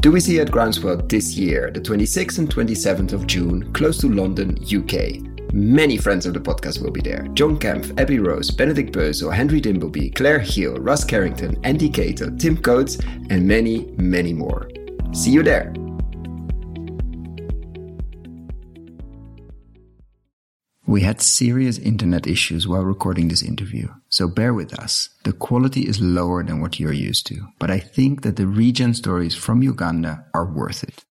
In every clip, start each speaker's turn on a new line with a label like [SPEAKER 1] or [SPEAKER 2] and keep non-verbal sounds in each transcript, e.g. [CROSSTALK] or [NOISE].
[SPEAKER 1] Do we see at Groundswell this year, the 26th and 27th of June, close to London, UK? Many friends of the podcast will be there. John Kempf, Abby Rose, Benedict Bösel, Henry Dimbleby, Claire Hill, Russ Carrington, Andy Cato, Tim Coates, and many, many more. See you there! We had serious internet issues while recording this interview, so bear with us. The quality is lower than what you're used to, but I think that the regen stories from Uganda are worth it.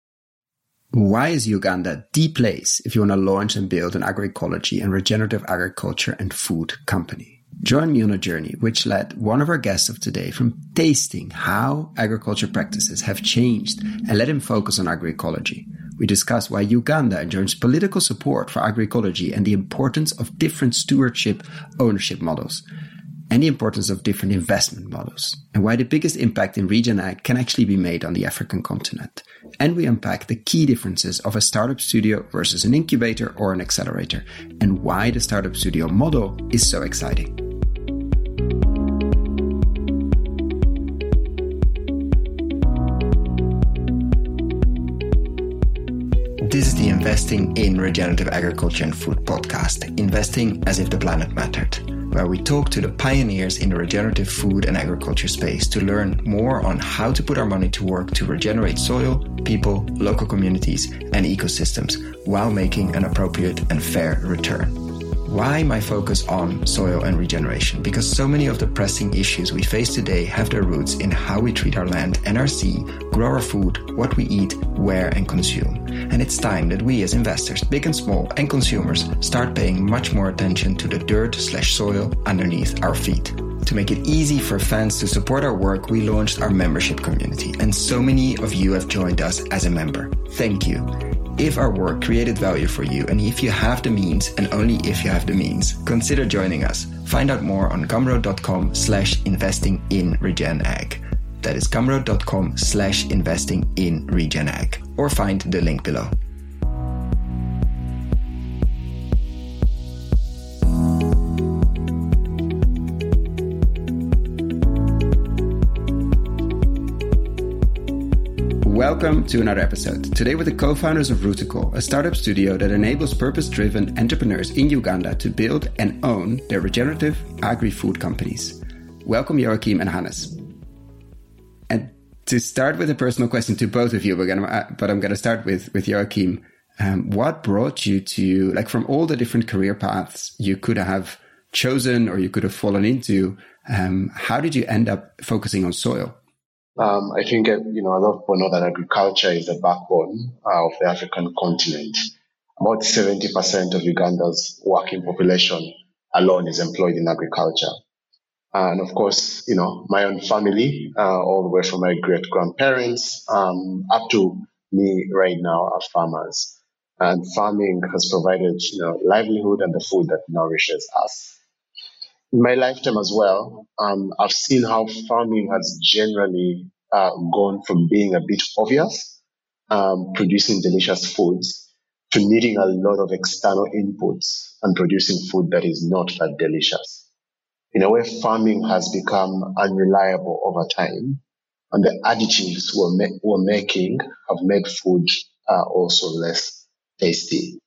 [SPEAKER 1] Why is Uganda the place if you want to launch and build an agroecology and regenerative agriculture and food company? Join me on a journey which led one of our guests of today from tasting how agriculture practices have changed and let him focus on agroecology we discuss why Uganda enjoys political support for agroecology and the importance of different stewardship ownership models, and the importance of different investment models, and why the biggest impact in regen ag can actually be made on the African continent. And we unpack the key differences of a startup studio versus an incubator or an accelerator, and why the startup studio model is so exciting. This is the Investing in Regenerative Agriculture and Food podcast, Investing as if the planet mattered, where we talk to the pioneers in the regenerative food and agriculture space to learn more on how to put our money to work to regenerate soil, people, local communities, and ecosystems while making an appropriate and fair return. Why my focus on soil and regeneration? Because so many of the pressing issues we face today have their roots in how we treat our land and our sea, grow our food, what we eat, where, and consume. And it's time that we as investors, big and small, and consumers start paying much more attention to the dirt slash soil underneath our feet. To make it easy for fans to support our work, we launched our membership community, and so many of you have joined us as a member. Thank you. If our work created value for you, and if you have the means, and only if you have the means, consider joining us. Find out more on gumroad.com slash investing in regen ag. That is gumroad.com slash investing in regen ag. Or find the link below. Welcome to another episode. Today with the co-founders of Rootical, a startup studio that enables purpose-driven entrepreneurs in Uganda to build and own their regenerative agri-food companies. Welcome Joachim and Hannes. And to start with a personal question to both of you, uh, but I'm going to start with with Joachim. Um, what brought you to like from all the different career paths you could have chosen or you could have fallen into? Um, how did you end up focusing on soil?
[SPEAKER 2] Um, I think, uh, you know, a lot of people know that agriculture is the backbone uh, of the African continent. About 70% of Uganda's working population alone is employed in agriculture. And of course, you know, my own family, uh, all the way from my great grandparents um, up to me right now are farmers. And farming has provided, you know, livelihood and the food that nourishes us. In my lifetime as well, um, I've seen how farming has generally uh, gone from being a bit obvious, um, producing delicious foods, to needing a lot of external inputs and producing food that is not that delicious. In a way, farming has become unreliable over time, and the additives we're, ma- we're making have made food uh, also less tasty.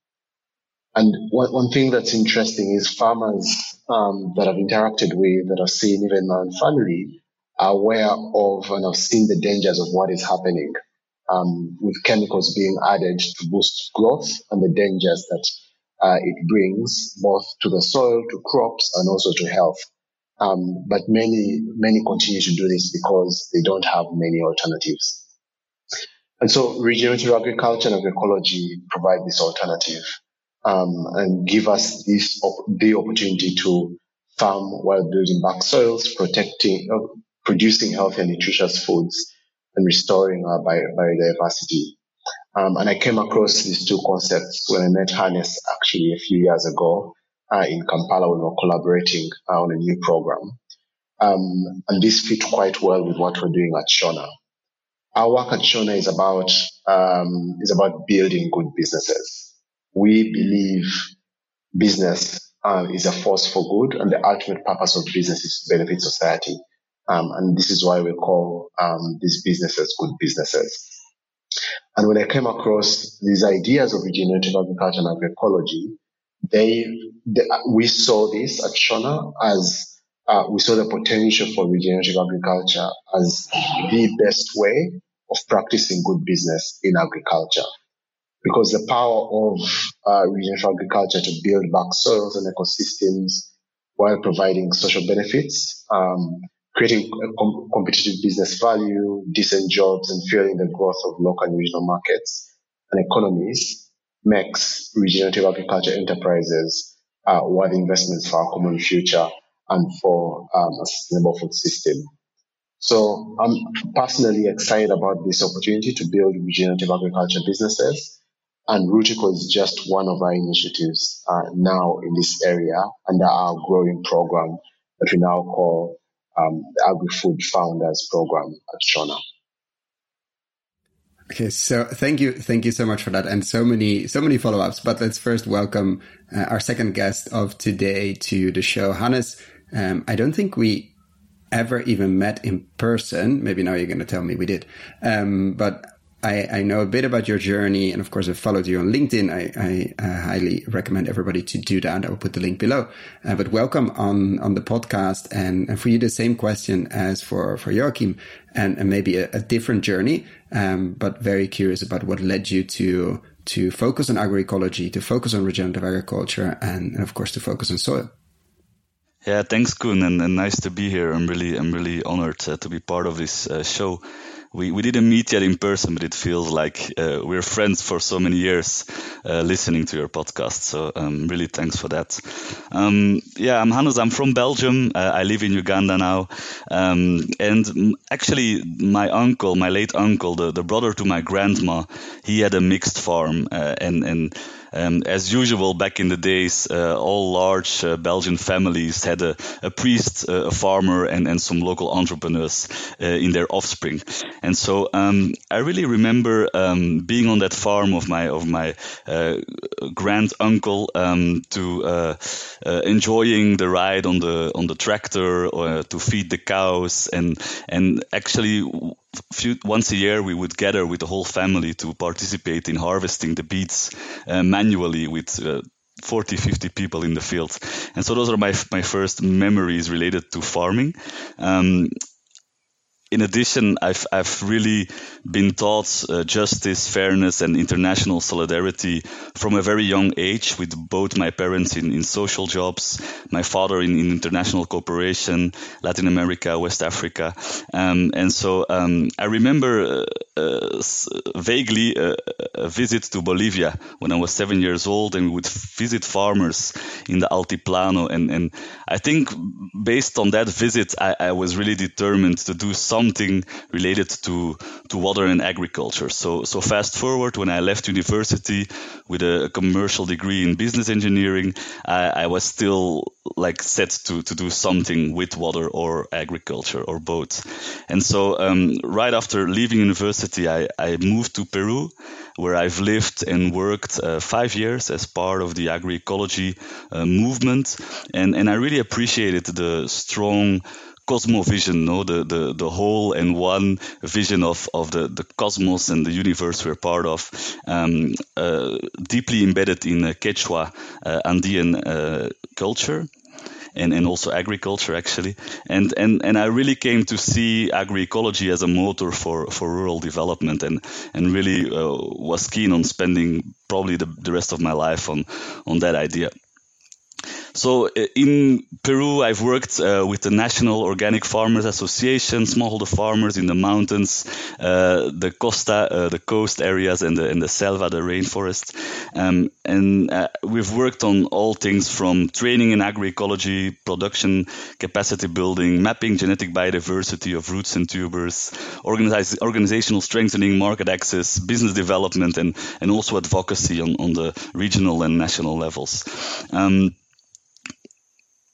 [SPEAKER 2] And one, one thing that's interesting is farmers um, that I've interacted with, that I've seen even my own family, are aware of and have seen the dangers of what is happening um, with chemicals being added to boost growth and the dangers that uh, it brings both to the soil, to crops, and also to health. Um, but many, many continue to do this because they don't have many alternatives. And so regenerative agriculture and agroecology provide this alternative um, and give us this op- the opportunity to farm while building back soils, protecting, uh, producing healthy and nutritious foods, and restoring our bio- biodiversity. Um, and I came across these two concepts when I met Hannes actually a few years ago uh, in Kampala when we were collaborating uh, on a new program. Um, and this fit quite well with what we're doing at Shona. Our work at Shona is about um, is about building good businesses we believe business uh, is a force for good, and the ultimate purpose of business is to benefit society. Um, and this is why we call um, these businesses good businesses. And when I came across these ideas of regenerative agriculture and agroecology, they, they we saw this at Shona as uh, we saw the potential for regenerative agriculture as the best way of practicing good business in agriculture. Because the power of uh, regenerative agriculture to build back soils and ecosystems while providing social benefits, um, creating com- competitive business value, decent jobs, and fueling the growth of local and regional markets and economies makes regenerative agriculture enterprises uh, worth investments for our common future and for um, a sustainable food system. So I'm personally excited about this opportunity to build regenerative agriculture businesses. And Rootical is just one of our initiatives uh, now in this area under our growing program that we now call um, the Agri-Food Founders Program at Shona.
[SPEAKER 1] Okay, so thank you, thank you so much for that, and so many, so many follow-ups. But let's first welcome uh, our second guest of today to the show, Hannes. Um, I don't think we ever even met in person. Maybe now you're going to tell me we did. Um, but I, I, know a bit about your journey, and of course, I followed you on LinkedIn. I, I uh, highly recommend everybody to do that. I will put the link below. Uh, but welcome on on the podcast, and, and, for you, the same question as for for Joachim, and, and maybe a, a, different journey, um, but very curious about what led you to to focus on agroecology, to focus on regenerative agriculture, and, and of course, to focus on soil.
[SPEAKER 3] Yeah, thanks, and, and, nice to be here. I'm really, I'm really honored uh, to be part of this uh, show. We we didn't meet yet in person, but it feels like uh, we're friends for so many years, uh, listening to your podcast. So um, really, thanks for that. Um, yeah, I'm Hannes. I'm from Belgium. Uh, I live in Uganda now, um, and actually, my uncle, my late uncle, the, the brother to my grandma, he had a mixed farm, uh, and and um, as usual, back in the days, uh, all large uh, Belgian families had a, a priest, uh, a farmer, and, and some local entrepreneurs in their offspring. And so um, I really remember um, being on that farm of my of my grand uncle um, to enjoying the ride on the on the tractor or to feed the cows and and actually few, once a year we would gather with the whole family to participate in harvesting the beets uh, manually with uh, 40 50 people in the field. And so those are my my first memories related to farming. Um, in addition, I've, I've really been taught uh, justice, fairness, and international solidarity from a very young age with both my parents in, in social jobs, my father in, in international cooperation, Latin America, West Africa. Um, and so um, I remember uh, uh, vaguely a, a, visit to Bolivia when I was seven years old, and we would visit farmers in the Altiplano. And, and I think based on that visit, I, I was really determined to do something something related to to water and agriculture. So so fast forward when I left university with a commercial degree in business engineering, I, I was still like set to to do something with water or agriculture or both. And so um, right after leaving university, I, I moved to Peru where I've lived and worked uh, five years as part of the agroecology uh, movement. And, and I really appreciated the strong cosmovision, no, the, the, the whole and one vision of, of the, the cosmos and the universe we're part of, um, uh, deeply embedded in Quechua uh, Andean uh, culture. And, and also agriculture actually and, and and I really came to see agroecology as a motor for, for rural development and and really uh, was keen on spending probably the, the rest of my life on on that idea. So uh, in Peru, I've worked uh, with the National Organic Farmers Association, smallholder farmers in the mountains, uh, the costa, uh, the coast areas, and the, and the selva, the rainforest. Um, and uh, we've worked on all things from training in agroecology, production capacity building, mapping genetic biodiversity of roots and tubers, organize, organizational strengthening, market access, business development, and, and also advocacy on, on the regional and national levels. Um,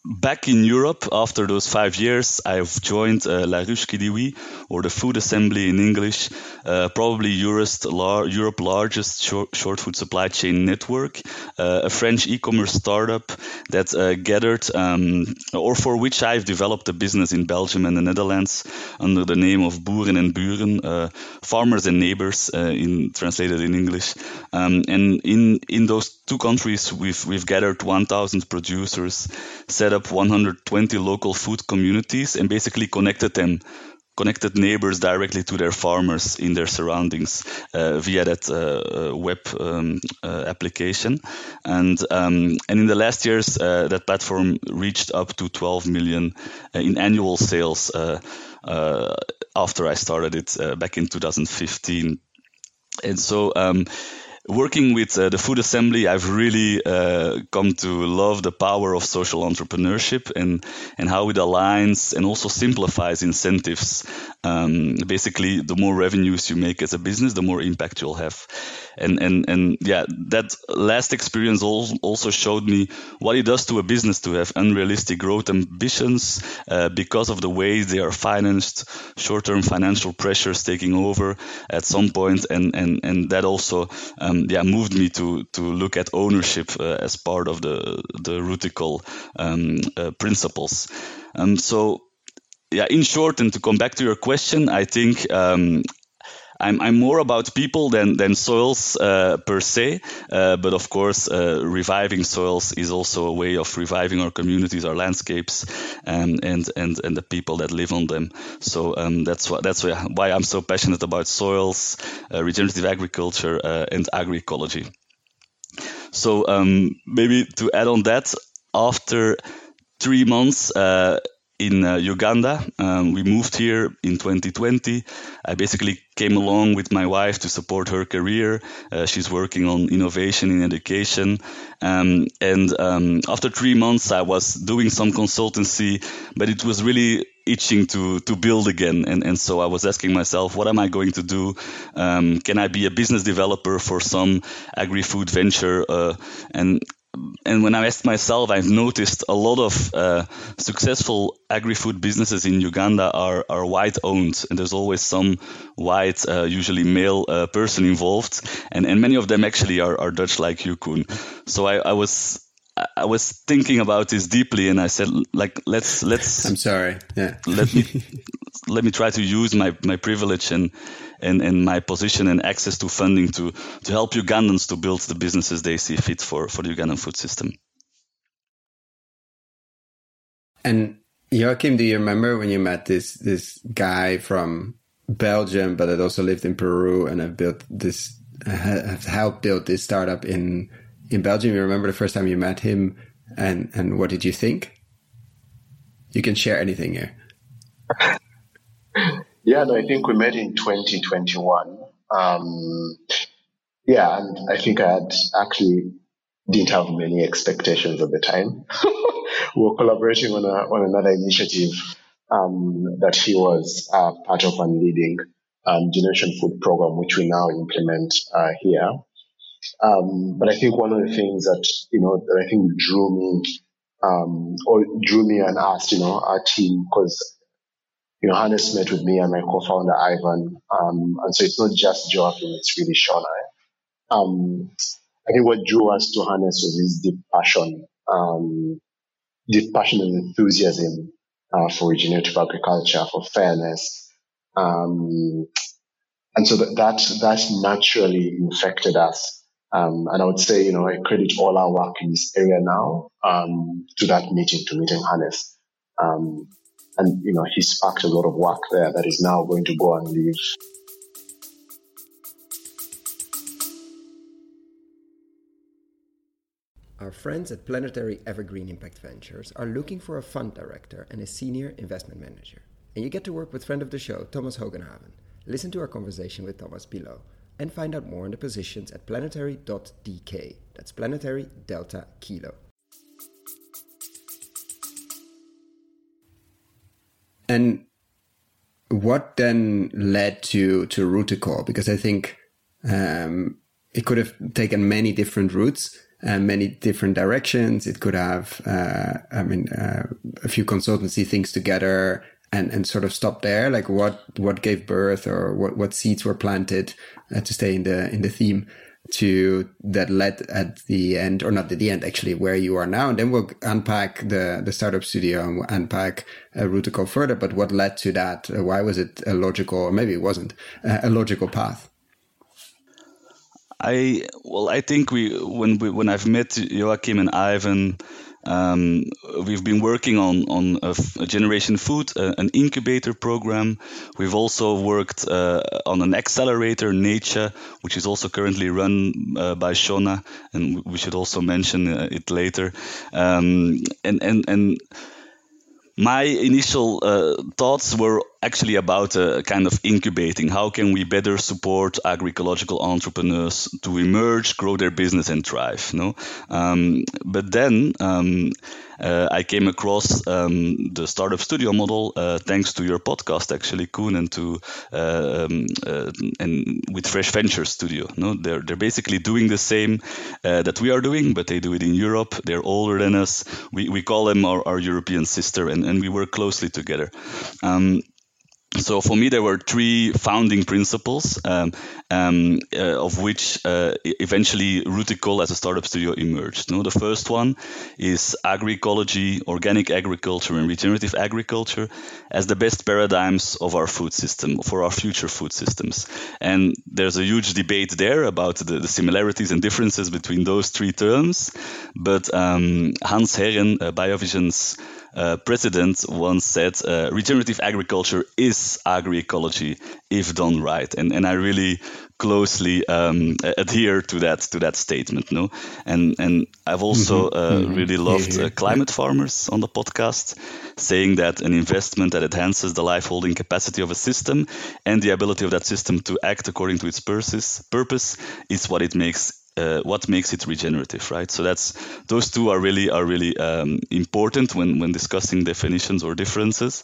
[SPEAKER 3] back in Europe, after those five years, I've joined uh, La Ruche oui, or the Food Assembly in English, uh, probably Europe's, lar- Europe largest short, short, food supply chain network, uh, a French e-commerce startup that uh, gathered, um, or for which I've developed a business in Belgium and the Netherlands under the name of Boeren en Buren, uh, farmers and neighbors, uh, in translated in English. Um, and in in those two countries, we've we've gathered 1,000 producers, set up 120 local food communities, and basically connected them connected neighbors directly to their farmers in their surroundings uh, via that uh, uh web um, uh, application. And um, and in the last years, uh, that platform reached up to 12 million uh, in annual sales after I started it back in 2015. And so. Um, working with uh, the food assembly, I've really uh, come to love the power of social entrepreneurship and and how it aligns and also simplifies incentives. Um, basically, the more revenues you make as a business, the more impact you'll have. And and and yeah, that last experience also showed me what it does to a business to have unrealistic growth ambitions uh, because of the way they are financed, short-term financial pressures taking over at some point, and and and that also. Um, um, yeah moved me to to look at ownership uh, as part of the the Rootical um, uh, principles. Um, so yeah, in short, and to come back to your question, I think um, I'm, I'm more about people than, than soils uh, per se. Uh, but of course, uh, reviving soils is also a way of reviving our communities, our landscapes, um, and, and, and the people that live on them. So um, that's, why, that's why I'm so passionate about soils, uh, regenerative agriculture, uh, and agroecology. So um, maybe to add on that, after three months, uh, in uh, Uganda. Um, we moved here in 2020. I basically came along with my wife to support her career. Uh, she's working on innovation in education. Um, and um, after three months, I was doing some consultancy, but it was really itching to to build again. And and so I was asking myself, what am I going to do? Um, can I be a business developer for some agri-food venture? Uh, and and when I asked myself, I've noticed a lot of uh, successful agri-food businesses in Uganda are, are white owned, and there's always some white, uh, usually male uh, person involved, and, and many of them actually are, are Dutch like you, Koen. So I, I was I was thinking about this deeply, and I said, like, let's let's.
[SPEAKER 1] I'm sorry. Yeah.
[SPEAKER 3] let me [LAUGHS] let me try to use my my privilege and and, and my position and access to funding to, to help Ugandans to build the businesses they see fit for, for the Ugandan food system.
[SPEAKER 1] And Joachim, do you remember when you met this this guy from Belgium, but had also lived in Peru and have built this have helped build this startup in in Belgium? You remember the first time you met him, and and what did you think? You can share anything here. [LAUGHS]
[SPEAKER 2] Yeah, no, I think we met in 2021. Um, yeah, and I think I had actually didn't have many expectations at the time. [LAUGHS] we were collaborating on, a, on another initiative um, that he was uh, part of and leading, um, Generation Food Program, which we now implement uh, here. Um, but I think one of the things that you know that I think drew me um, or drew me and asked you know our team because you know, Hannes met with me and my co-founder Ivan. Um, and so it's not just Joachim, it's really Shona. Um, I think what drew us to Hannes was his deep passion, um, deep passion and enthusiasm uh, for regenerative agriculture, for fairness. Um, and so that, that, that naturally infected us. Um, and I would say, you know, I credit all our work in this area now um, to that meeting, to meeting Hannes. And, you know, he sparked a lot of work there that is now going to go and live.
[SPEAKER 1] Our friends at Planetary Evergreen Impact Ventures are looking for a fund director and a senior investment manager. And you get to work with friend of the show, Thomas Hogenhaven. Listen to our conversation with Thomas below and find out more on the positions at planetary.dk. That's planetary delta kilo. And what then led to to Rootical? Because I think um, it could have taken many different routes. and many different directions. It could have, uh, I mean, uh, a few consultancy things together and, and sort of stop there. Like what, what gave birth or what, what seeds were planted uh, to stay in the, in the theme to that led at the end or not at the end actually where you are now. And then we'll unpack the the startup studio and we'll unpack uh, Rootical further. But what led to that? Uh, why was it a logical or maybe it wasn't uh, a logical path?
[SPEAKER 3] I well, I think we when we, when I've met Joachim and Ivan, um, we've been working on on a, a Generation Food, uh, an incubator program. We've also worked uh, on an accelerator, Nature, which is also currently run uh, by Shona, and we should also mention uh, it later. Um, and and and my initial uh, thoughts were actually about uh, kind of incubating. How can we better support agroecological entrepreneurs to emerge, grow their business, and thrive? No, um, but then um, uh, I came across um, the startup studio model uh, thanks to your podcast, actually, Koen, and to uh, um, uh, and with Fresh Venture Studio. No, they're they're basically doing the same that we are doing, but they do it in Europe. They're older than us. We we call them our, our European sister, and, and we work closely together. So for me there were three founding principles um, um, uh, of which uh, eventually Rootical as a startup studio emerged no? the first one is agroecology organic agriculture and regenerative agriculture as the best paradigms of our food system for our future food systems and there's a huge debate there about the, the similarities and differences between those three terms but um, Hans Herren uh, Biovision's uh, president once said, uh, regenerative agriculture is agroecology if done right. And, and I really closely um, adhere to that to that statement. No, and and I've also mm-hmm. Uh, mm-hmm. really loved uh, climate farmers on the podcast, saying that an investment that enhances the life holding capacity of a system and the ability of that system to act according to its purpose purpose is what it makes uh, what makes it regenerative, right? So that's those two are really are really um, important when when discussing definitions or differences.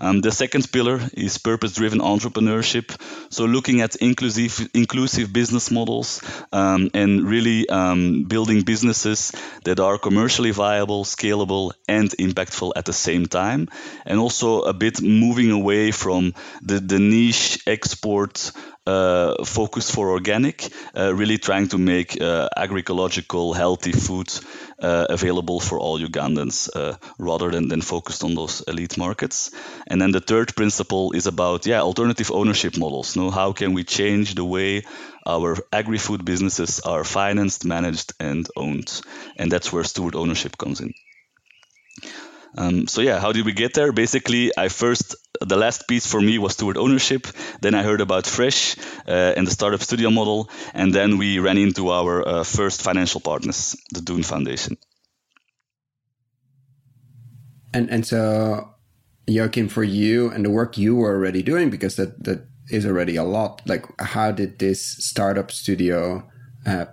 [SPEAKER 3] Um, the second pillar is purpose-driven entrepreneurship. So looking at inclusive inclusive business models um, and really um, building businesses that are commercially viable, scalable, and impactful at the same time, and also a bit moving away from the the niche export uh, focus for organic, uh, really trying to make uh, agroecological, healthy food uh, available for all Ugandans uh, rather than, than focused on those elite markets. And then the third principle is about yeah alternative ownership models. No, how can we change the way our agri-food businesses are financed, managed, and owned? And that's where steward ownership comes in. Um, so yeah, how did we get there? Basically, I first the last piece for me was steward ownership. Then I heard about Fresh uh, and the startup studio model, and then we ran into our uh, first financial partners, the DOEN Foundation.
[SPEAKER 1] And and so, Joachim, for you and the work you were already doing, because that that is already a lot. Like, how did this startup studio uh,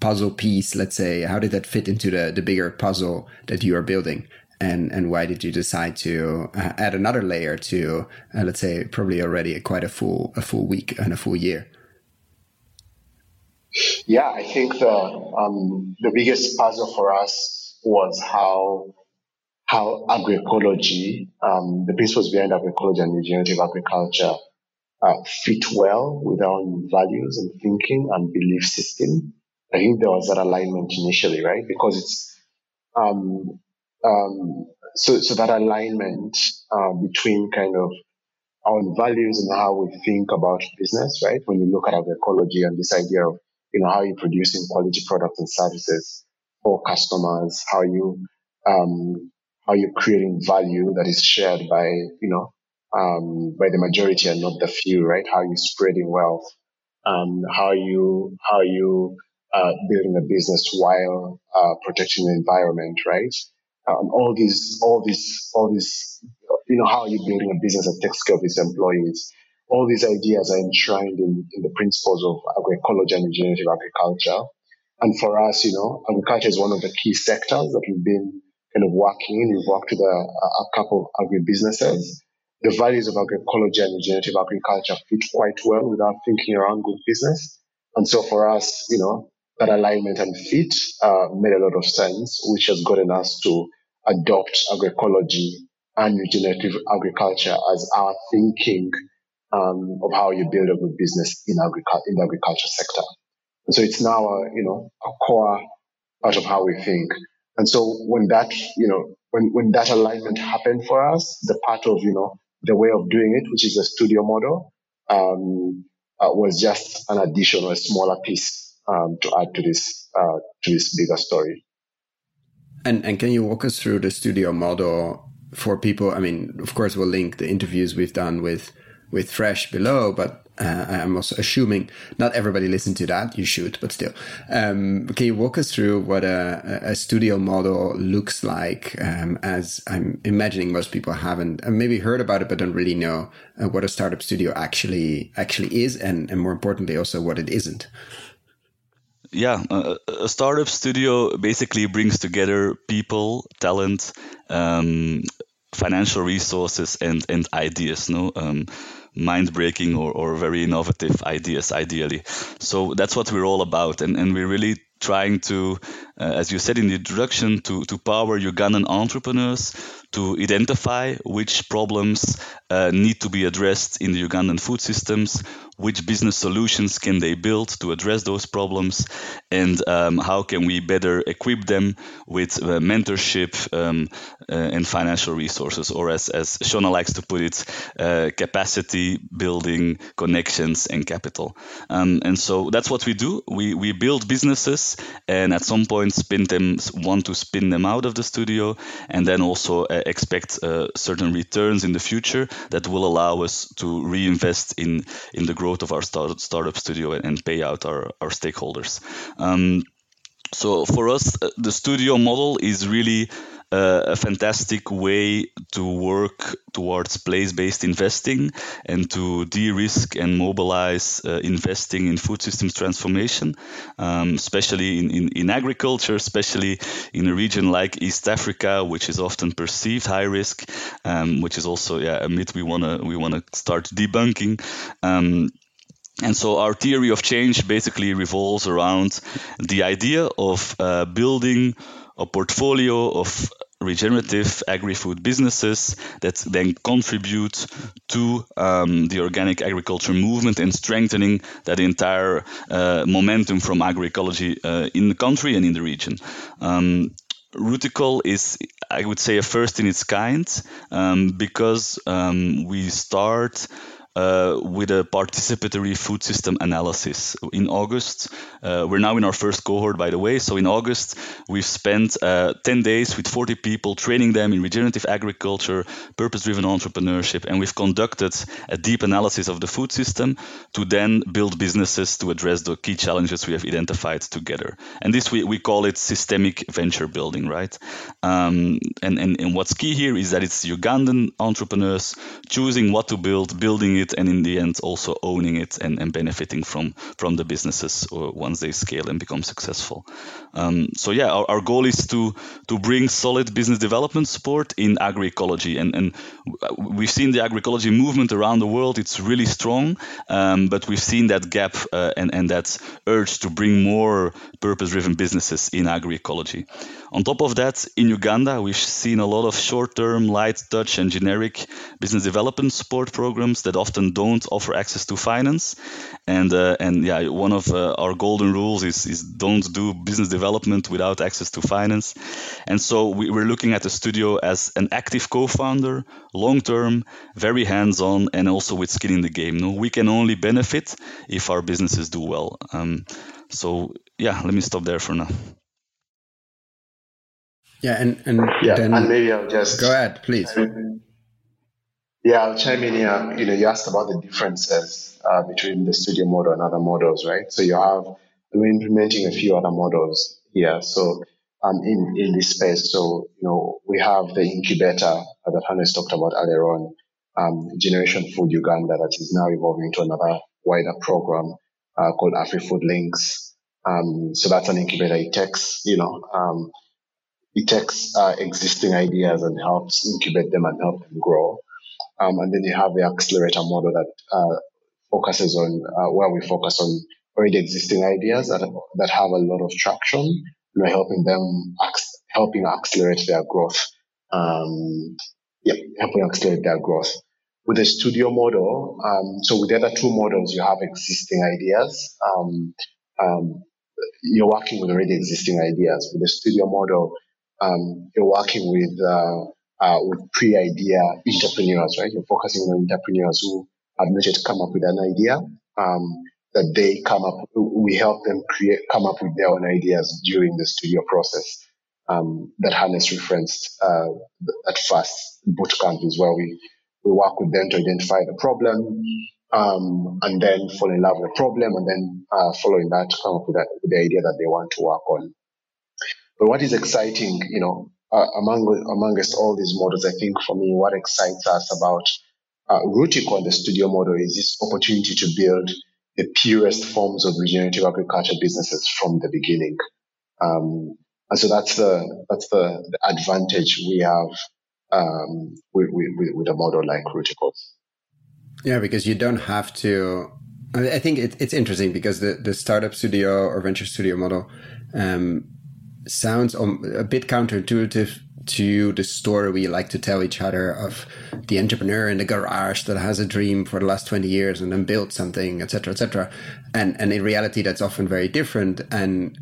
[SPEAKER 1] puzzle piece, let's say, how did that fit into the the bigger puzzle that you are building? And and why did you decide to uh, add another layer to uh, let's say probably already quite a full a full week and a full year?
[SPEAKER 2] Yeah i think the um, the biggest puzzle for us was how how agroecology um, the principles behind agroecology and regenerative agriculture uh, fit well with our values and thinking and belief system. I think there was that alignment initially right? Because it's um, um, so, so that alignment uh, between kind of our values and how we think about business, right? When you look at agroecology and this idea of, you know, how you're producing quality products and services for customers, how you, um, how you're creating value that is shared by, you know, um, by the majority and not the few, right? How you spreading wealth, um, how you, how you, uh, building a business while, uh, protecting the environment, right? Um, all these, all these, all these, you know, how you're you building a business that takes care of its employees? All these ideas are enshrined in, in the principles of agroecology and regenerative agriculture. And for us, you know, agriculture is one of the key sectors that we've been kind of working in. We've worked with a, a couple of agribusinesses. The values of agroecology and regenerative agriculture fit quite well with our thinking around good business. And so for us, you know, that alignment and fit uh, made a lot of sense, which has gotten us to adopt agroecology and regenerative agriculture as our thinking um, of how you build a good business in, agric- in the agriculture sector. And so it's now a, you know, a core part of how we think. And so when that, you know, when, when that alignment happened for us, the part of, you know, the way of doing it, which is a studio model, um, uh, was just an addition or a smaller piece um, to add to this uh, to this bigger story.
[SPEAKER 1] And and can you walk us through the studio model for people? I mean, of course, we'll link the interviews we've done with with Fresh below, but uh, I'm also assuming not everybody listened to that. You should, but still. Um, can you walk us through what a, a studio model looks like? Um, as I'm imagining most people haven't maybe heard about it, but don't really know uh, what a startup studio actually actually is, and, and more importantly, also what it isn't.
[SPEAKER 3] Yeah, uh, a startup studio basically brings together people, talent, um, financial resources, and and ideas. No. Um, mind breaking or, or very innovative ideas, ideally. So that's what we're all about. And, and we're really trying to, uh, as you said in the introduction, to, to power Ugandan entrepreneurs to identify which problems uh, need to be addressed in the Ugandan food systems, which business solutions can they build to address those problems, and um, how can we better equip them with uh, mentorship um, uh, and financial resources, or as, as Shona likes to put it, uh, capacity building, connections, and capital. Um, and so that's what we do. We, we build businesses and at some point spin them, want to spin them out of the studio, and then also uh, expect uh, certain returns in the future that will allow us to reinvest in, in the growth of our start, startup studio and, and pay out our, our stakeholders. Um, so for us, uh, the studio model is really uh, a fantastic way to work towards place-based investing and to de-risk and mobilize uh, investing in food systems transformation, um, especially in, in, in, agriculture, especially in a region like East Africa, which is often perceived high risk, um, which is also yeah, a myth we wanna we wanna start debunking. Um, and so our theory of change basically revolves around the idea of uh, building a portfolio of regenerative agri-food businesses that then contribute to um, the organic agriculture movement and strengthening that entire uh, momentum from agroecology uh, in the country and in the region. Um, Rootical is, I would say, a first in its kind um, because um, we start uh, with a participatory food system analysis. In August, uh, we're now in our first cohort, by the way. So in August, we've spent uh, 10 days with 40 people training them in regenerative agriculture, purpose driven entrepreneurship, and we've conducted a deep analysis of the food system to then build businesses to address the key challenges we have identified together. And this we, we call it systemic venture building, right? Um, and, and, and what's key here is that it's Ugandan entrepreneurs choosing what to build, building it it and in the end also owning it and, and benefiting from from the businesses uh, once they scale and become successful. Um, so yeah, our, our goal is to to bring solid business development support in agroecology, and and we've seen the agroecology movement around the world. It's really strong, um, but we've seen that gap uh, and and that urge to bring more purpose-driven businesses in agroecology. On top of that, in Uganda, we've seen a lot of short-term, light touch, and generic business development support programs that often don't offer access to finance. And uh, and yeah, one of uh, our golden rules is is don't do business development without access to finance. And so we, we're looking at the studio as an active co-founder, long-term, very hands-on, and also with skin in the game. No, we can only benefit if our businesses do well. Um, so yeah, let me stop there for now.
[SPEAKER 1] Yeah, and and
[SPEAKER 2] yeah,
[SPEAKER 1] then
[SPEAKER 2] and maybe I'll just
[SPEAKER 1] go ahead, please.
[SPEAKER 2] Yeah, I'll chime in here. You know, you asked about the differences uh, between the studio model and other models, right? So you have we're implementing a few other models here. So um, in in this space, so you know, we have the incubator that Hannes talked about earlier on, um, Generation Food Uganda, that is now evolving into another wider program uh, called AfriFood Links. Um, so that's an incubator. It takes you know um, it takes uh, existing ideas and helps incubate them and help them grow. Um, and then you have the accelerator model that uh, focuses on uh, where we focus on already existing ideas that, that have a lot of traction. And we're helping them, helping accelerate their growth. Um, yeah, helping accelerate their growth. With the studio model, um, so with the other two models, you have existing ideas. Um, um, you're working with already existing ideas. With the studio model, um, you're working with uh, uh, with pre-idea entrepreneurs, right? You're focusing on entrepreneurs who have not yet come up with an idea. Um, that they come up, we help them create, come up with their own ideas during the studio process. Um, that Hannes referenced uh, at first bootcamp is where we we work with them to identify the problem, um, and then fall in love with the problem, and then uh, following that, come up with, that, with the idea that they want to work on. But what is exciting, you know, uh, among amongst all these models, I think for me, what excites us about uh, Rootical, and the studio model, is this opportunity to build the purest forms of regenerative agriculture businesses from the beginning. Um, and so that's the that's the, the advantage we have um, with, with, with, a model like Rootical's.
[SPEAKER 1] Yeah, because you don't have to. I think it, it's interesting because the, the startup studio or venture studio model um, sounds a bit counterintuitive to the story we like to tell each other of the entrepreneur in the garage that has a dream for the last 20 years and then built something etc etc and and in reality that's often very different. And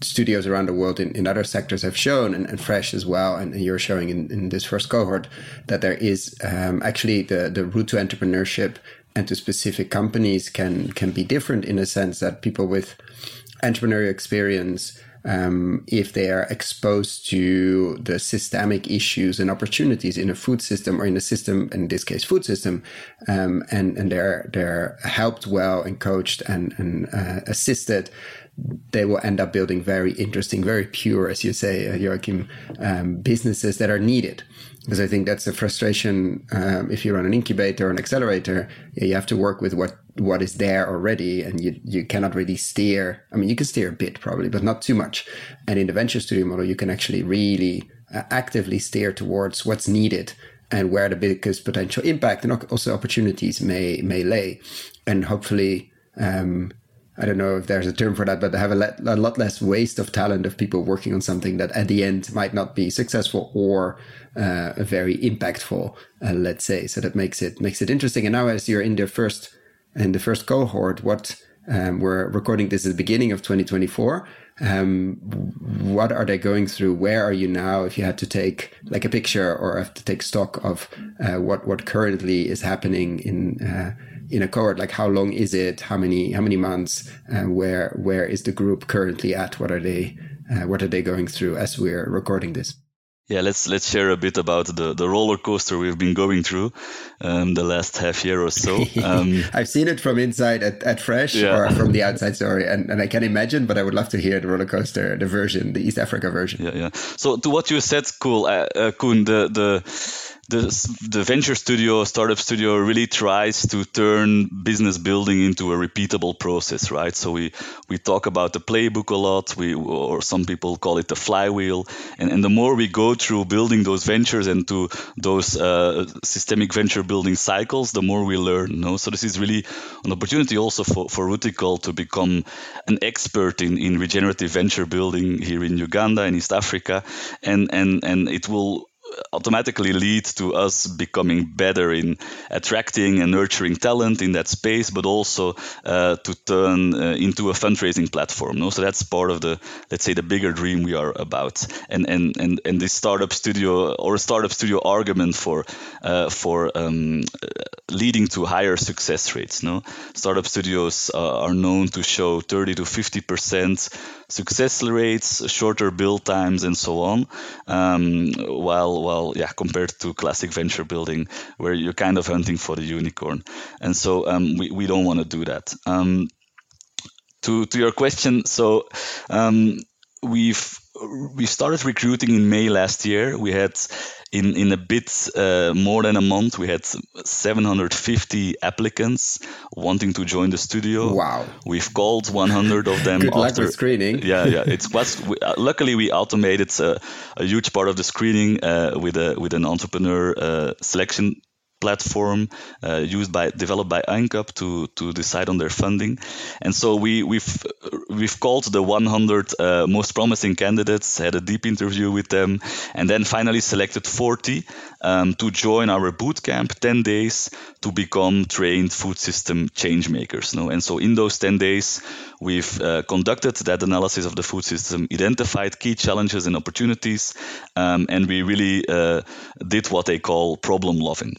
[SPEAKER 1] studios around the world in, in other sectors have shown, and, and Fresh as well, and, and you're showing in, in this first cohort, that there is um, actually the, the route to entrepreneurship and to specific companies can can be different in a sense that people with entrepreneurial experience um, if they are exposed to the systemic issues and opportunities in a food system or in a system, in this case, food system, um, and and they're they're helped well and coached and and uh, assisted, they will end up building very interesting, very pure, as you say, uh, Joachim, um, businesses that are needed. Because I think that's the frustration. Um, if you run an incubator or an accelerator, you have to work with what what is there already, and you you cannot really steer. I mean, you can steer a bit probably, but not too much. And in the venture studio model, you can actually really uh, actively steer towards what's needed and where the biggest potential impact and also opportunities may may lay, and hopefully. Um, I don't know if there's a term for that, but have a, le- a, lot less waste of talent of people working on something that at the end might not be successful or uh, very impactful, uh, let's say. So that makes it makes it interesting. And now, as you're in the first in the first cohort, what um, we're recording this at the beginning of 2024. Um, what are they going through? Where are you now? If you had to take like a picture or have to take stock of uh, what what currently is happening in uh, in a cohort like how long is it how many how many months uh, where where is the group currently at what are they uh, what are they going through as we're recording this
[SPEAKER 3] yeah let's let's share a bit about the the roller coaster we've been going through um, the last half year or so. [LAUGHS] Um,
[SPEAKER 1] i've seen it from inside at, at fresh yeah. or from the outside sorry and, and i can imagine but i would love to hear the roller coaster the version the east africa version.
[SPEAKER 3] Yeah yeah. So to what you said cool uh, uh, Koen, the the the, the venture studio, startup studio really tries to turn business building into a repeatable process, right? So we, we talk about the playbook a lot, we, or some people call it the flywheel. And, and the more we go through building those ventures and to those uh, systemic venture building cycles, the more we learn. Know? So this is really an opportunity also for, for Rootical to become an expert in, in regenerative venture building here in Uganda and East Africa. And, and, and it will automatically lead to us becoming better in attracting and nurturing talent in that space, but also uh, to turn uh, into a fundraising platform. No? So that's part of the, let's say, the bigger dream we are about. And and and, and this startup studio or startup studio argument for uh, for um, leading to higher success rates. No, startup studios uh, are known to show 30 to 50 percent success rates, shorter build times, and so on. Um, while, well, yeah, compared to classic venture building, where you're kind of hunting for the unicorn, and so um, we we don't want to do that. Um, to to your question, so um, we've we started recruiting in May last year. We had in in a bit uh, more than a month, we had 750 applicants wanting to join the studio.
[SPEAKER 1] Wow!
[SPEAKER 3] We've called 100 of them. [LAUGHS]
[SPEAKER 1] Good after, luck with screening.
[SPEAKER 3] Yeah, yeah. It's was uh, luckily we automated a, uh, a, huge part of the screening uh, with a with an entrepreneur uh, selection platform uh, used by developed by EINCAP to to decide on their funding. And so we we've we've called the 100 uh, most promising candidates, had a deep interview with them, and then finally selected 40 um, to join our boot camp 10 days to become trained food system change makers. No? And so in those 10 days, we've uh, conducted that analysis of the food system, identified key challenges and opportunities, um, and we really uh, did what they call problem loving.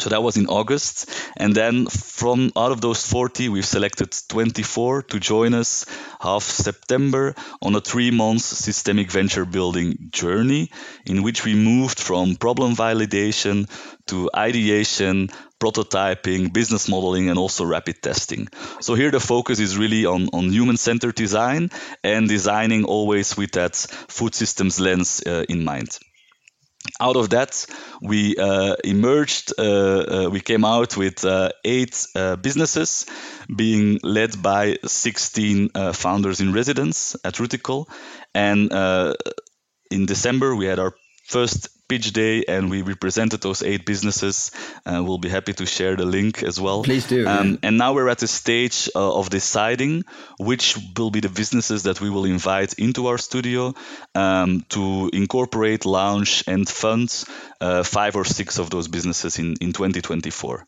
[SPEAKER 3] So that was in August. And then from out of those 40, we've selected 24 to join us half September on a three month systemic venture building journey in which we moved from problem validation to ideation, prototyping, business modeling, and also rapid testing. So here the focus is really on, on human centered design and designing always with that food systems lens uh, in mind out of that, we uh, emerged, uh, uh, we came out with uh, eight uh, businesses being led by 16 uh, founders in residence at Rootical. And in December, we had our first pitch day and we represented those eight businesses. Uh, we'll be happy to share the link as well.
[SPEAKER 1] Please do. Um,
[SPEAKER 3] yeah. And now we're at the stage uh, of deciding which will be the businesses that we will invite into our studio um, to incorporate, launch, and fund uh, five or six of those businesses in, in 2024.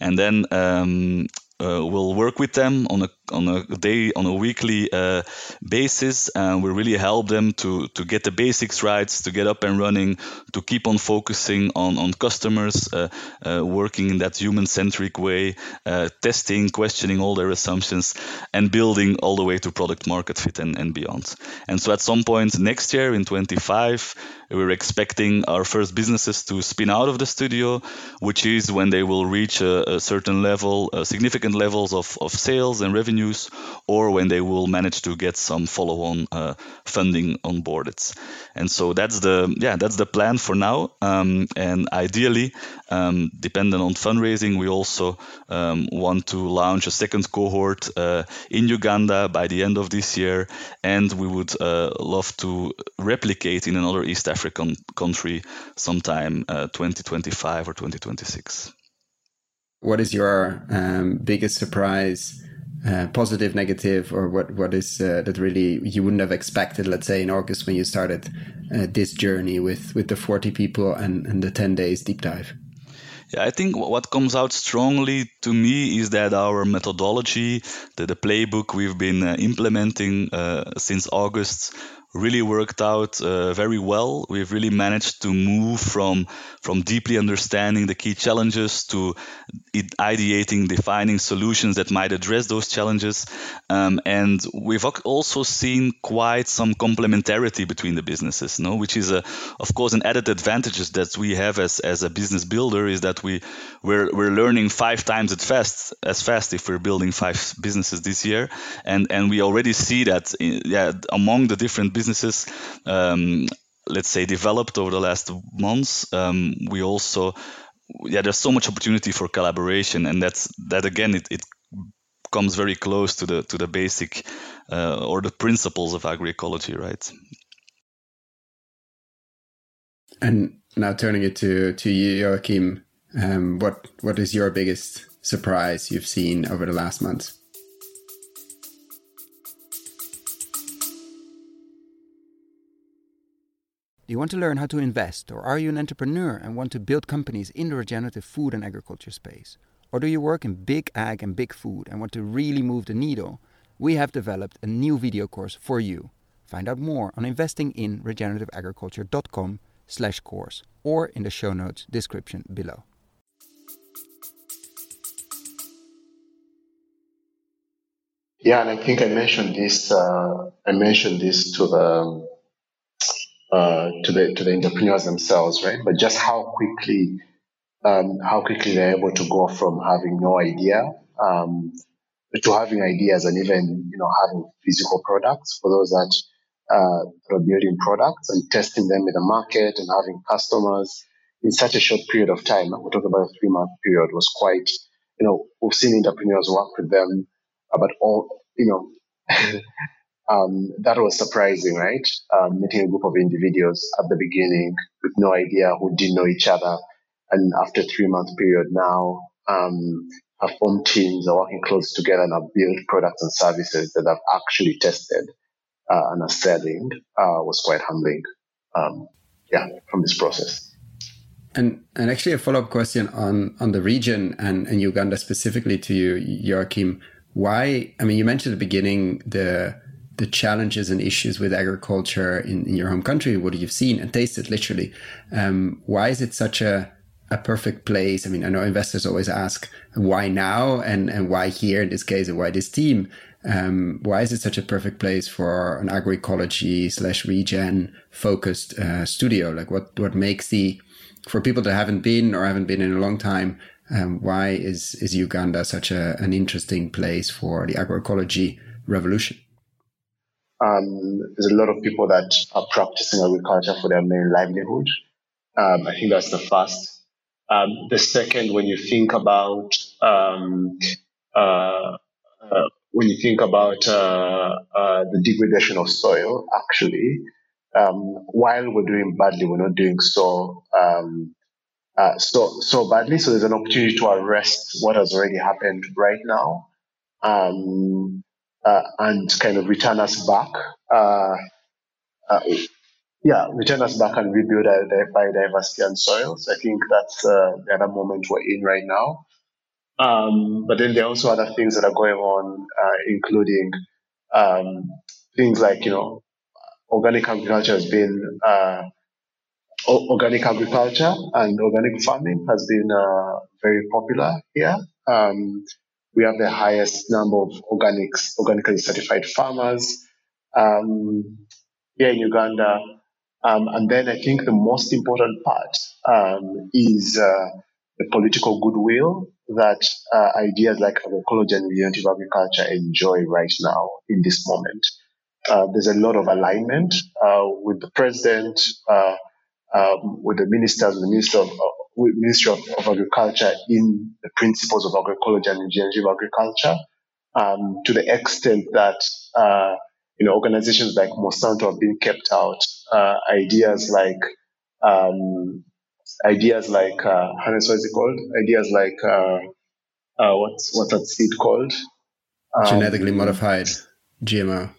[SPEAKER 3] And then um, uh, we'll work with them on a on a day on a weekly uh, basis and we really help them to to get the basics right to get up and running to keep on focusing on on customers uh, uh working in that human centric way uh, testing questioning all their assumptions and building all the way to product market fit and, and beyond. And so at some point next year in 25 we're expecting our first businesses to spin out of the studio which is when they will reach a, a certain level significant levels of, of sales and revenue or when they will manage to get some follow-on uh, funding onboarded. And so that's the yeah that's the plan for now. Um, and ideally, um, dependent on fundraising, we also um, want to launch a second cohort uh, in Uganda by the end of this year, and we would uh, love to replicate in another East African country sometime uh, 2025 or 2026
[SPEAKER 1] what is your um, biggest surprise uh, positive, negative, or what what is uh, that really you wouldn't have expected? Let's say in August when you started uh, this journey with with the forty people and and the ten days deep dive.
[SPEAKER 3] Yeah, I think what comes out strongly to me is that our methodology, the, the playbook we've been uh, implementing uh, since August, really worked out uh, very well. We've really managed to move from from deeply understanding the key challenges to ideating, defining solutions that might address those challenges. Um, and we've also seen quite some complementarity between the businesses, no? which is a, of course an added advantage that we have as, as a business builder is that we we're, we're learning five times as fast as fast if we're building five businesses this year, and and we already see that in, yeah among the different businesses. Um, let's say developed over the last months um, we also yeah there's so much opportunity for collaboration and that's that again it, it comes very close to the to the basic uh, or the principles of agroecology right?
[SPEAKER 1] And now turning it to to you joachim um, what what is your biggest surprise you've seen over the last months
[SPEAKER 4] Do you want to learn how to invest, or are you an entrepreneur and want to build companies in the regenerative food and agriculture space? Or do you work in big ag and big food and want to really move the needle? We have developed a new video course for you. Find out more on investinginregenerativeagriculture.com slash course or in the show notes description below.
[SPEAKER 2] Yeah, and I think I mentioned this. Uh, I mentioned this to the uh, to the to the entrepreneurs themselves, right? But just how quickly um, how quickly they're able to go from having no idea um, to having ideas and even you know having physical products for those that uh, are building products and testing them in the market and having customers in such a short period of time. We're talking about a three month period was quite you know we've seen entrepreneurs work with them, about all you know [LAUGHS] um, that was surprising, right? Um, meeting a group of individuals at the beginning with no idea who didn't know each other and after three month period now, um, have formed teams, are working close together, and have built products and services that have actually tested uh, and are selling uh, was quite humbling. Um, yeah, from this process.
[SPEAKER 1] And and actually a follow up question on on the region and, and Uganda specifically to you, Joachim. Why? I mean, you mentioned at the beginning the the challenges and issues with agriculture in, in your home country, what you've seen and tasted literally. Um, why is it such a a perfect place? I mean, I know investors always ask why now and and why here in this case and why this team. Um, why is it such a perfect place for an agroecology slash regen focused uh, studio? Like, what what makes the for people that haven't been or haven't been in a long time, um, why is is Uganda such a, an interesting place for the agroecology revolution?
[SPEAKER 2] Um, there's a lot of people that are practicing agriculture for their main livelihood. Um, I think that's the first. Um, the second, when you think about um, uh, uh, when you think about uh, uh, the degradation of soil, actually, um, while we're doing badly, we're not doing so um, uh, so so badly. So there's an opportunity to arrest what has already happened right now, um, uh, and kind of return us back. Uh, uh yeah, return us back and rebuild our biodiversity and soils. I think that's uh, the other moment we're in right now. Um, but then there are also other things that are going on, uh, including um, things like you know organic agriculture has been uh, organic agriculture and organic farming has been uh, very popular here. Um, we have the highest number of organics, organically certified farmers um, here in Uganda. Um, and then I think the most important part um, is uh, the political goodwill that uh, ideas like agroecology and regenerative agriculture enjoy right now in this moment. Uh, there's a lot of alignment uh, with the president, uh, um, with the ministers, the minister of, uh, Ministry of, of, Agriculture in the principles of agroecology and regenerative agriculture, um, to the extent that uh, you know organizations like Monsanto have been kept out. ideas like um, ideas like uh, Hannes, what is it called? Ideas like what's what's that seed called?
[SPEAKER 1] Genetically um, modified GMO.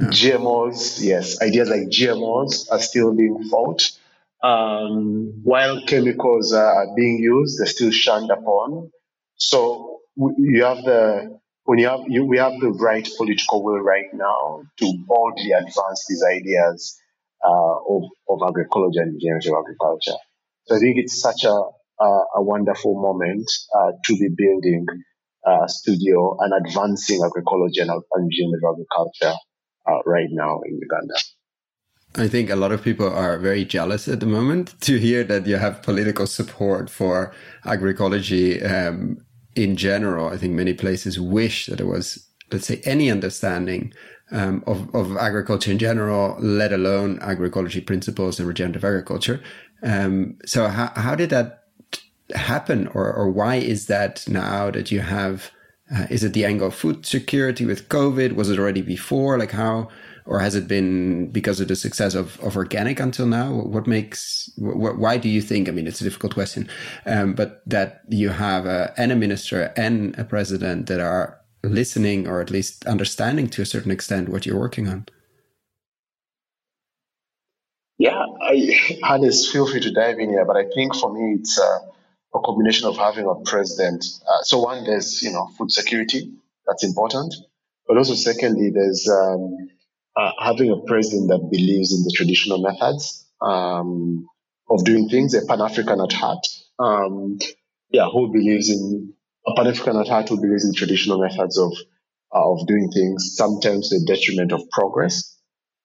[SPEAKER 2] GMOs, yes, ideas like GMOs are still being fought. Um, while chemicals are being used, they're still shunned upon. So you have the when you have you, we have the right political will right now to boldly advance these ideas uh, of, of agroecology and regenerative agriculture. So I think it's such a a, a wonderful moment uh, to be building a studio and advancing agroecology and, and regenerative agriculture uh, right now in Uganda.
[SPEAKER 1] I think a lot of people are very jealous at the moment to hear that you have political support for agroecology um, in general. I think many places wish that there was, let's say, any understanding um, of, of agriculture in general, let alone agroecology principles and regenerative agriculture. Um, so how, how did that happen or, or why is that now that you have uh, is it the angle of food security with COVID? Was it already before? Like how, or has it been because of the success of, of organic until now? What makes, wh why do you think, I mean, it's a difficult question, um, but that you have a, and a minister and a president that are listening or at least understanding to a certain extent what you're working on?
[SPEAKER 2] Yeah, I, [LAUGHS] Hannes, feel free to dive in here, but I think for me, it's, uh, a combination of having a president. Uh, so one, there's you know food security that's important, but also secondly, there's um, uh, having a president that believes in the traditional methods um, of doing things, a Pan African at heart. Um, yeah, who believes in a Pan African at heart who believes in traditional methods of uh, of doing things, sometimes the detriment of progress.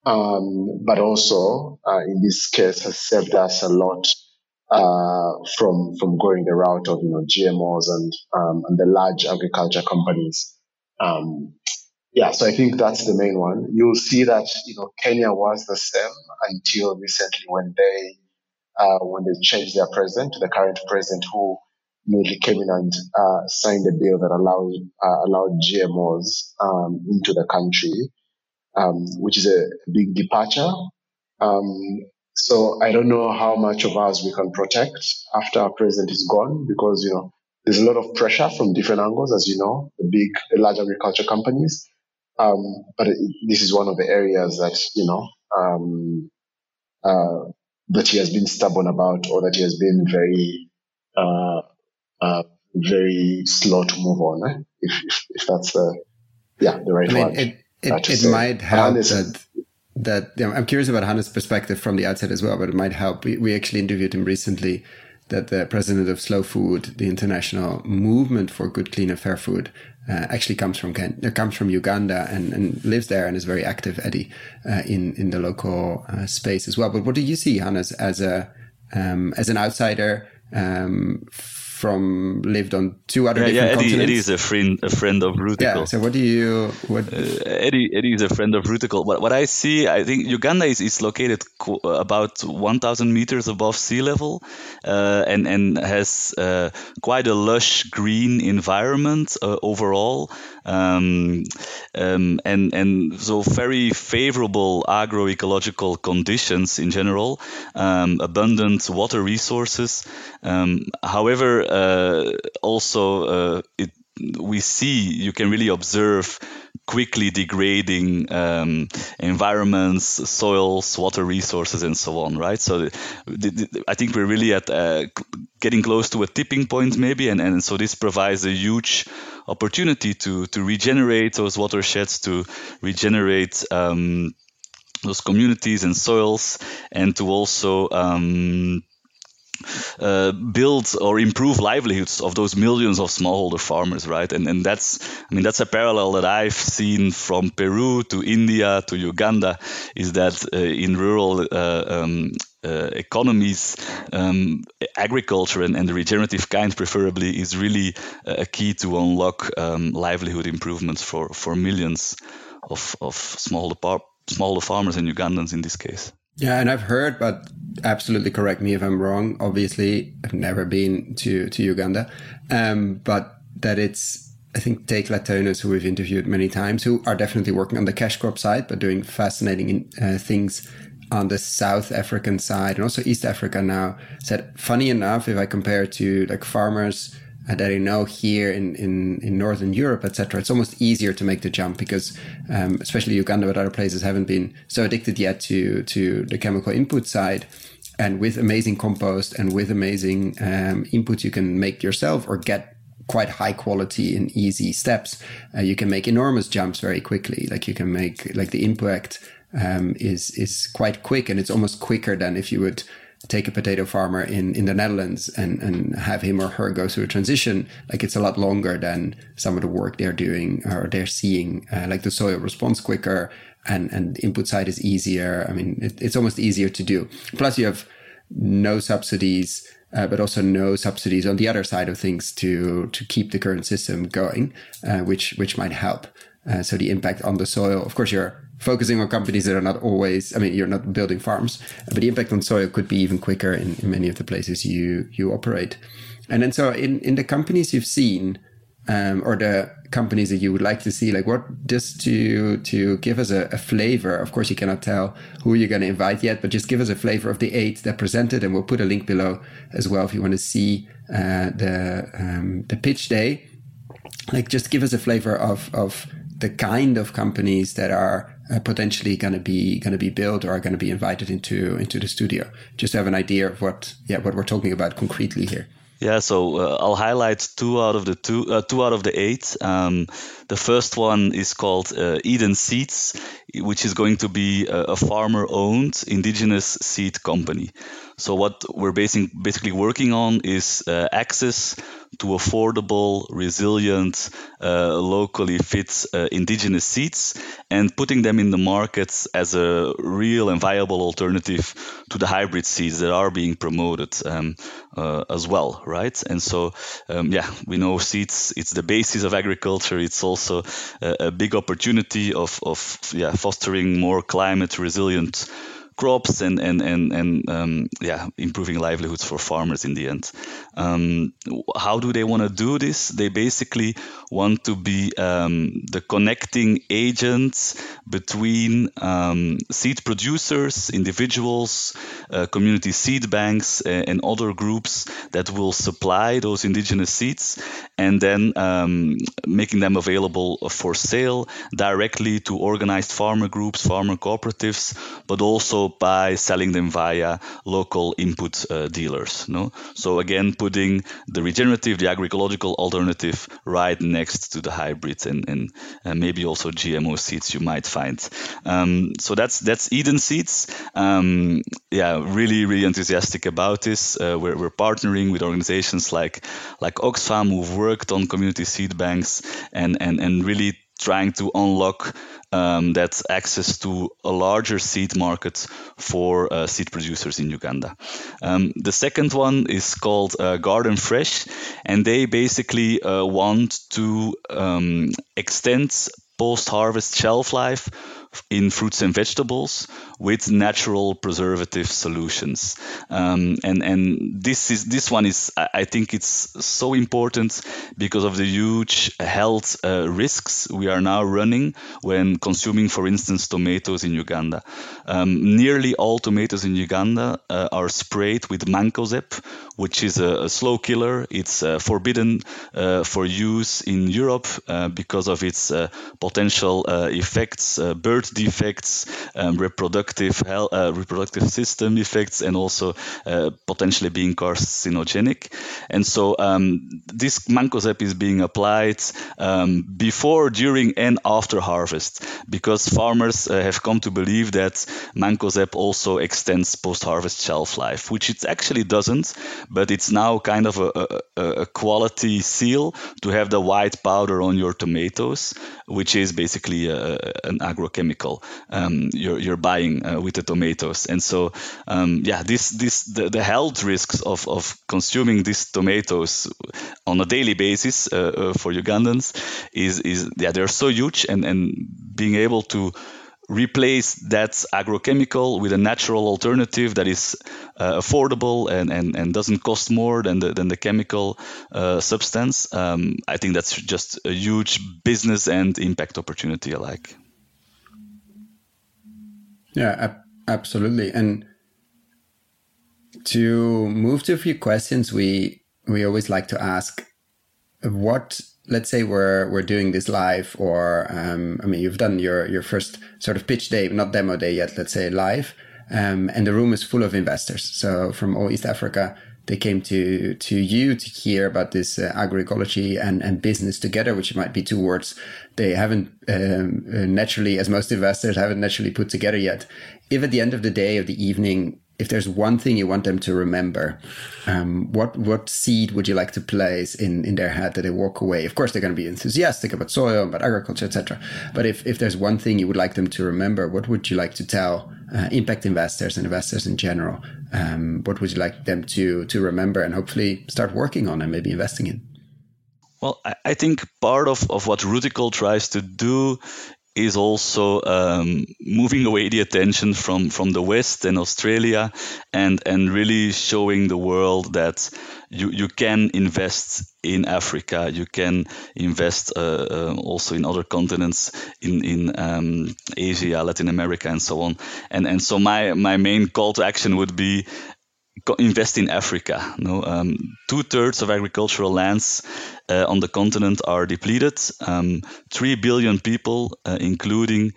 [SPEAKER 2] Um, but also, uh, in this case, has served us a lot uh, from from going the route of you know GMOs and um, and the large agriculture companies. Yeah, so I think that's the main one. You'll see that you know Kenya was the same until recently when they uh, when they changed their president to the current president who immediately came in and uh, signed a bill that allowed uh, allowed GMOs um, into the country, um, which is a big departure. Um, So I don't know how much of us we can protect after our president is gone because, you know, there's a lot of pressure from different angles, as you know, the big, large agriculture companies. Um, but it, this is one of the areas that, you know, um, uh, that he has been stubborn about or that he has been very, uh, uh, very slow to move on. Eh? If, if, if that's the, yeah, the right I mean, word.
[SPEAKER 1] It, it, it might help that that you know, I'm curious about Hannes' perspective from the outset as well, but it might help. We, we actually interviewed him recently that the president of Slow Food, the international movement for good, clean, and fair food, uh, actually comes from Ken, uh, comes from Uganda and, and lives there and is very active, Eddie, uh, in in the local uh, space as well. But what do you see, Hannes, as a um, as an outsider um, from lived on two other
[SPEAKER 3] yeah,
[SPEAKER 1] different
[SPEAKER 3] yeah, Eddie,
[SPEAKER 1] continents.
[SPEAKER 3] Eddie is a friend, a friend of Rootical.
[SPEAKER 1] Yeah. So what do you? What?
[SPEAKER 3] Uh, Eddie, Eddie is a friend of Rootical. What, what I see, I think Uganda is, is located co- about 1,000 meters above sea level, uh, and and has uh, quite a lush green environment uh, overall, um, um, and and so very favorable agroecological conditions in general, um, abundant water resources. Um, however also uh, it we see you can really observe quickly degrading um, environments, soils, water resources, and so on, right? So the, the, I think we're really at uh, getting close to a tipping point, maybe, and, and so this provides a huge opportunity to to regenerate those watersheds, to regenerate. Um, those communities and soils, and to also um, uh, build or improve livelihoods of those millions of smallholder farmers, right? And and that's I mean that's a parallel that I've seen from Peru to India to Uganda, is that uh, in rural uh, um, uh, economies, um, agriculture and, and, the regenerative kind, preferably, is really a key to unlock um, livelihood improvements for, for millions of, of smallholder, smallholder farmers and Ugandans in this case.
[SPEAKER 1] Yeah, and I've heard, but absolutely correct me if I'm wrong. Obviously, I've never been to to Uganda, um, but that it's I think take Latonas, who we've interviewed many times, who are definitely working on the cash crop side, but doing fascinating uh, things on the South African side and also East Africa now. Said, funny enough, if I compare to like farmers that I know here in, in, in Northern Europe, etc., it's almost easier to make the jump because, um, especially Uganda, but other places haven't been so addicted yet to to the chemical input side. And with amazing compost and with amazing um, inputs you can make yourself or get quite high quality and easy steps, uh, you can make enormous jumps very quickly. Like you can make like the impact um, is is quite quick, and it's almost quicker than if you would take a potato farmer in, in the Netherlands and, and have him or her go through a transition, like it's a lot longer than some of the work they're doing or they're seeing. Uh, like the soil responds quicker and, and input side is easier. I mean, it, it's almost easier to do. Plus you have no subsidies, uh, but also no subsidies on the other side of things to, to keep the current system going, uh, which, which might help. Uh, so the impact on the soil, of course, you're focusing on companies that are not always, I mean, you're not building farms, but the impact on soil could be even quicker in, in many of the places you, you operate. And then so in, in the companies you've seen, um, or the companies that you would like to see, like what, just to, to give us a, a flavor, of course you cannot tell who you're going to invite yet, but just give us a flavor of the eight that presented and we'll put a link below as well if you want to see, uh, the, um, the pitch day. Like just give us a flavor of, of the kind of companies that are uh, potentially going to be going to be built or are going to be invited into into the studio. Just have an idea of what yeah what we're talking about concretely here.
[SPEAKER 3] Yeah, so uh, I'll highlight two out of the two, uh, two out of the eight. Um, the first one is called uh, Eden Seeds, which is going to be a, a farmer-owned indigenous seed company. So what we're basing, basically working on is uh, access to affordable, resilient, uh, locally fit uh, indigenous seeds and putting them in the markets as a real and viable alternative to the hybrid seeds that are being promoted um, uh, as well, right? And so, um, yeah, we know seeds, it's the basis of agriculture. It's also a, a big opportunity of, of yeah, fostering more climate resilient crops and and and and um, yeah, improving livelihoods for farmers in the end. Um, how do they want to do this? They basically want to be um, the connecting agents between um, seed producers, individuals, uh, community seed banks, and other groups that will supply those indigenous seeds, and then um, making them available for sale directly to organized farmer groups, farmer cooperatives, but also by selling them via local input uh, dealers. No? So again, putting the regenerative, the agroecological alternative right next to the hybrid and, and uh, maybe also GMO seeds you might find. Um, so that's that's Eden Seeds. Um, yeah, really really enthusiastic about this. Uh, we're, we're partnering with organizations like like Oxfam who've worked on community seed banks and and and really trying to unlock um, that access to a larger seed market for uh, seed producers in Uganda. Um, the second one is called uh, Garden Fresh, and they basically uh, want to um, extend post harvest shelf life in fruits and vegetables with natural preservative solutions. Um, and and this is this one is I think it's so important because of the huge health uh, risks we are now running when consuming, for instance, tomatoes in Uganda. Um, nearly all tomatoes in Uganda uh, are sprayed with mancozeb, which is a, a slow killer. It's uh, forbidden uh, for use in Europe uh, because of its uh, potential effects, birth defects, um, reproductive health, reproductive system effects, and also potentially being carcinogenic. And so um, this mancozeb is being applied um, before, during, and after harvest because farmers have come to believe that mancozeb also extends post-harvest shelf life, which it actually doesn't but it's now kind of a, a, a, quality seal to have the white powder on your tomatoes, which is basically a, an agrochemical um, you're, you're buying uh, with the tomatoes. And so, um, yeah, this this the, the health risks of, of consuming these tomatoes on a daily basis uh, uh, for Ugandans is is yeah they're so huge, and and being able to replace that agrochemical with a natural alternative that is uh, affordable and, and, and doesn't cost more than the, than the chemical uh, substance, um, I think that's just a huge business and impact opportunity alike.
[SPEAKER 1] Yeah, ab- absolutely. And to move to a few questions, we we always like to ask what let's say we're we're doing this live or um, I mean you've done your your first sort of pitch day not demo day yet let's say live um, and the room is full of investors so from all East Africa they came to to you to hear about this uh, agroecology and and business together which might be two words they haven't um, uh, naturally as most investors haven't naturally put together yet. If at the end of the day of the evening if there's one thing you want them to remember, um, what what seed would you like to place in in their head that they walk away? Of course, they're going to be enthusiastic about soil, about agriculture, etc. But if if there's one thing you would like them to remember, what would you like to tell uh, impact investors and investors in general? Um, what would you like them to to remember and hopefully start working on and maybe investing in?
[SPEAKER 3] Well, I think part of, of what Rootical tries to do is also um, moving away the attention from, from the West and Australia and, and really showing the world that you, you can invest in Africa, you can invest uh, uh, also in other continents, in, in um, Asia, Latin America, and so on. And, and so my, my main call to action would be invest in Africa. No, um, two thirds of agricultural lands uh, on the continent are depleted. Um, Three billion people, uh, including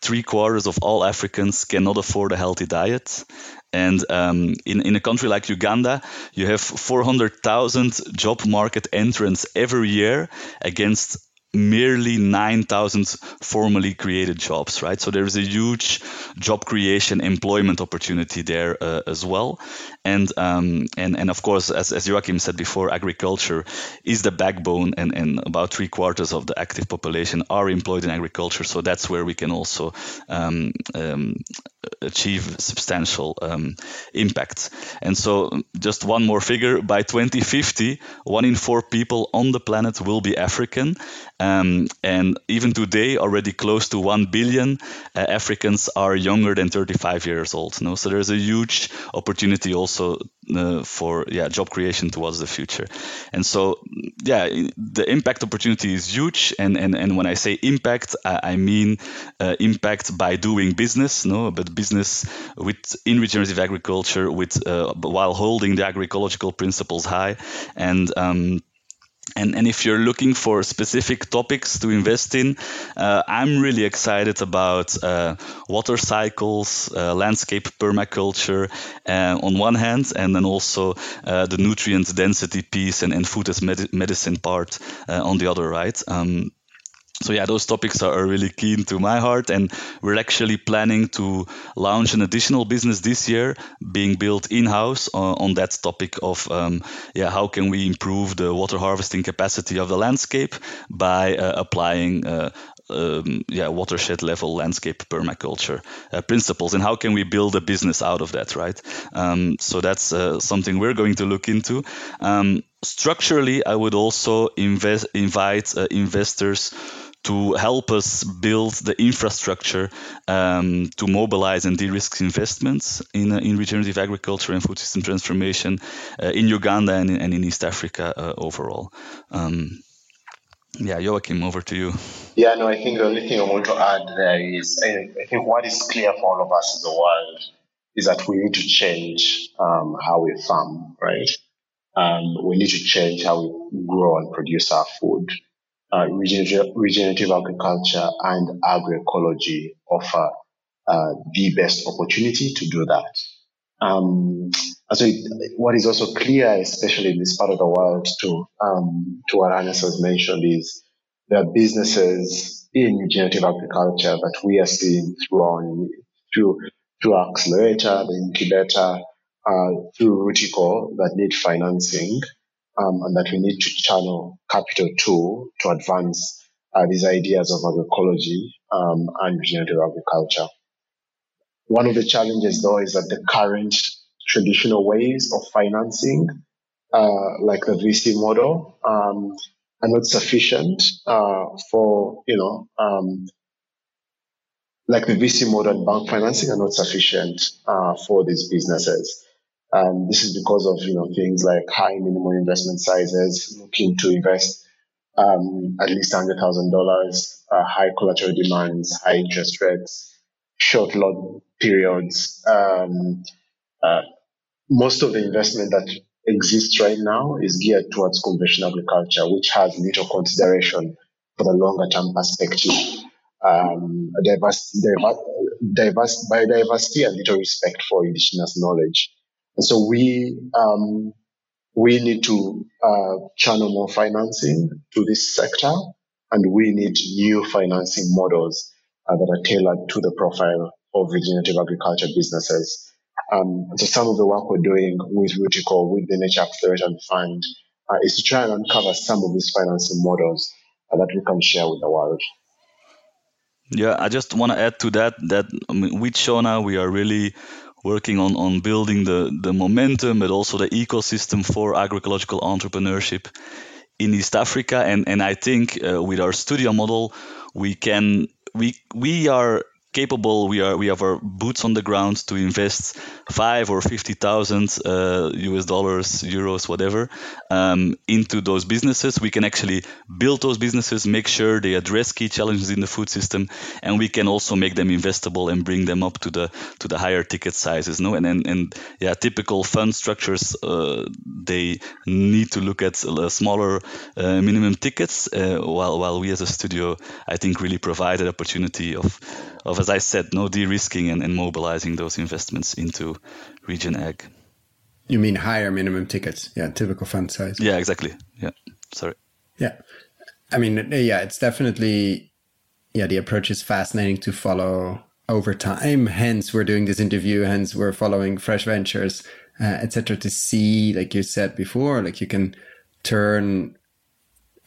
[SPEAKER 3] three quarters of all Africans, cannot afford a healthy diet. And um, in, in a country like Uganda, you have 400,000 job market entrants every year against merely 9,000 formally created jobs, right? So there is a huge job creation, employment opportunity there uh, as well. And, um, and, and of course, as, as Joachim said before, agriculture is the backbone, and, and about three quarters of the active population are employed in agriculture. So that's where we can also um, um, achieve substantial um, impact. And so, just one more figure by 2050, one in four people on the planet will be African Um, and even today, already close to 1 billion uh, Africans are younger than 35 years old. No? So there's a huge opportunity also uh, for yeah job creation towards the future. And so yeah, the impact opportunity is huge. And, and, and when I say impact, I, I mean uh, impact by doing business, no, but business with in regenerative agriculture with uh, while holding the agroecological principles high and um, and, and if you're looking for specific topics to invest in, uh, I'm really excited about uh, water cycles, uh, landscape permaculture uh, on one hand, and then also uh, the nutrient density piece and, and food as med- medicine part uh, on the other, right? Um, so yeah, those topics are really keen to my heart, and we're actually planning to launch an additional business this year, being built in-house on, on that topic of um, yeah, how can we improve the water harvesting capacity of the landscape by uh, applying uh, um, yeah, watershed level landscape permaculture uh, principles, and how can we build a business out of that, right? Um, so that's uh, something we're going to look into. Um, structurally, I would also invest, invite uh, investors to help us build the infrastructure um, to mobilize and de-risk investments in, uh, in regenerative agriculture and food system transformation uh, in Uganda and, and, in East Africa uh, overall. Um, yeah, Joachim, over to you.
[SPEAKER 2] Yeah, no, I think the only thing I want to add there is I, I think what is clear for all of us in the world is that we need to change um, how we farm, right? Um, we need to change how we grow and produce our food uh, regenerative, regenerative, agriculture and agroecology offer uh, the best opportunity to do that. Um, so it, what is also clear, especially in this part of the world, to um, to what Hannes has mentioned, is there are businesses in regenerative agriculture that we are seeing through our, through through accelerator, the incubator, uh, through Rootical that need financing um, and that we need to channel capital to to advance uh, these ideas of agroecology um, and regenerative agriculture. One of the challenges, though, is that the current traditional ways of financing, uh, like the VC model, um, are not sufficient uh, for you know um, like the VC model and bank financing are not sufficient uh, for these businesses. Um, this is because of you know things like high minimum investment sizes, looking to invest um, at least hundred thousand uh, dollars, high collateral demands, high interest rates, short loan periods. Um, uh, most of the investment that exists right now is geared towards conventional agriculture, which has little consideration for the longer term perspective. Um, diverse, diverse, diverse, biodiversity and little respect for indigenous knowledge. And so we um, we need to uh, channel more financing to this sector, and we need new financing models uh, that are tailored to the profile of regenerative agriculture businesses. Um, so some of the work we're doing with Rootical, with the Nature Acceleration Fund, uh, is to try and uncover some of these financing models uh, that we can share with the world.
[SPEAKER 3] Yeah, I just want to add to that that I mean, with Shona, we are really working on, on building the, the momentum, but also the ecosystem for agroecological entrepreneurship in East Africa. And, and I think uh, with our studio model, we can we we are capable. We are we have our boots on the ground to invest five or fifty thousand uh, US dollars, euros, whatever, um, into those businesses. We can actually build those businesses, make sure they address key challenges in the food system, and we can also make them investable and bring them up to the to the higher ticket sizes. No, and and, and yeah, typical fund structures uh, they need to look at uh, smaller uh, minimum tickets, uh, while while we as a studio, I think, really provide an opportunity of of, as I said, no de-risking and, and mobilizing those investments into regen Ag.
[SPEAKER 4] You mean higher minimum tickets? Yeah, typical fund size.
[SPEAKER 3] Yeah, exactly. Yeah, sorry.
[SPEAKER 4] Yeah, I mean, yeah, it's definitely yeah. The approach is fascinating to follow over time. Hence, we're doing this interview. Hence, we're following Fresh Ventures, uh, etc. To see, like you said before, like you can turn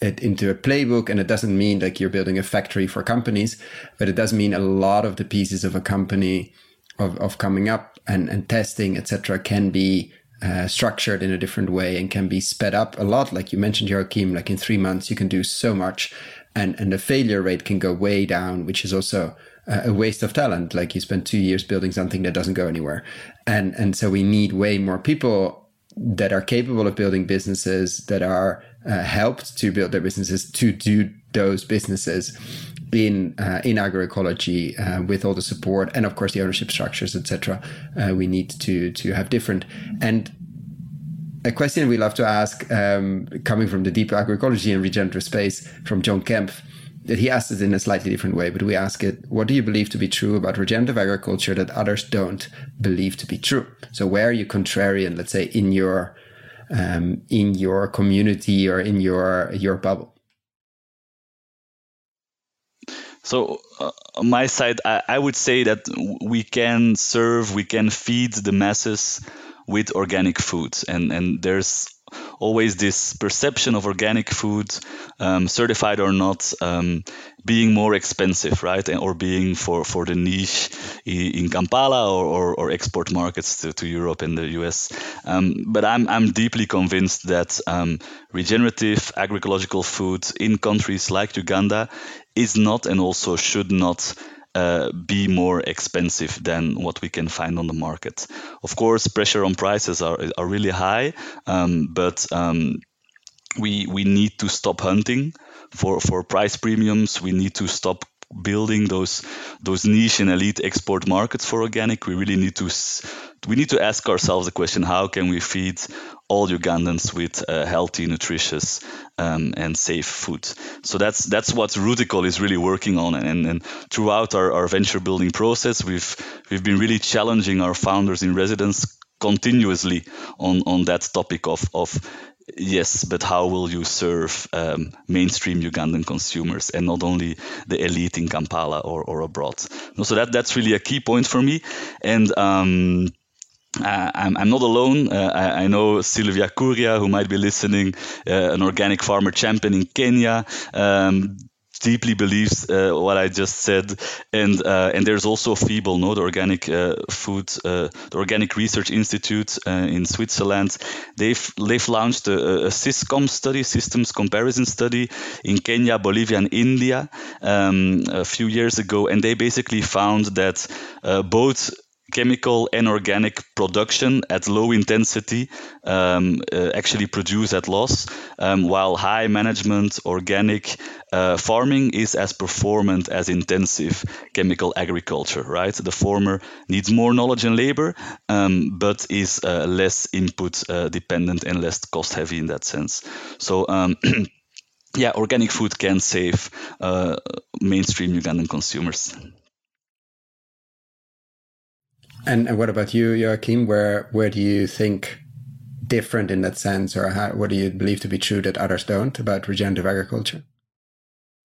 [SPEAKER 4] it into a playbook and it doesn't mean like you're building a factory for companies but it does mean a lot of the pieces of a company of, of coming up and, and testing etc can be uh, structured in a different way and can be sped up a lot like you mentioned Joachim like in three months you can do so much
[SPEAKER 1] and and the failure rate can go way down, which is also a waste of talent. Like you spend two years building something that doesn't go anywhere, and and so we need way more people that are capable of building businesses that are uh, helped to build their businesses to do those businesses in uh, in agroecology uh, with all the support and of course the ownership structures etc uh, we need to to have different. And a question we love to ask um, coming from the deep agroecology and regenerative space from John Kempf that he asked it in a slightly different way but we ask it what do you believe to be true about regenerative agriculture that others don't believe to be true? So where are you contrarian let's say in your um, in your community or in your your bubble?
[SPEAKER 3] So uh, on my side, I, I, would say that we can serve, we can feed the masses with organic food, and and there's always this perception of organic food, um, certified or not, um, being more expensive, right? Or being for, for the niche in Kampala or, or, or export markets to, to Europe and the US. Um, but I'm, I'm deeply convinced that um, regenerative agroecological food in countries like Uganda is not and also should not uh, be more expensive than what we can find on the market. Of course, pressure on prices are, are really high, um, but um, we we need to stop hunting for, for price premiums. We need to stop building those those niche and elite export markets for organic. We really need to we need to ask ourselves the question: How can we feed all Ugandans with uh, healthy, nutritious, um, and safe food. So that's that's what Rootical is really working on, and, and throughout our, our venture building process, we've we've been really challenging our founders in residence continuously on on that topic of of yes, but how will you serve um, mainstream Ugandan consumers and not only the elite in Kampala or, or abroad? So that that's really a key point for me, and. Um, uh, I'm, I'm, not alone. Uh, I, I, know Sylvia Kuria, who might be listening, uh, an organic farmer champion in Kenya. Um, deeply believes uh, what I just said, and uh, and there's also FiBL, no, the Organic uh, Food, the Organic Research Institute in Switzerland. They've they've launched a, a SYSCOM study, systems comparison study in Kenya, Bolivia, and India um, a few years ago, and they basically found that both chemical and organic production at low intensity um, uh, actually produce at loss, um, while high management organic uh, farming is as performant as intensive chemical agriculture, right? The former needs more knowledge and labor, um, but is uh, less input uh, dependent and less cost heavy in that sense. So, um, [CLEARS THROAT] yeah, organic food can save uh, mainstream Ugandan consumers.
[SPEAKER 1] And, and what about you, Joachim? Where where do you think different in that sense, or how, what do you believe to be true that others don't about regenerative agriculture?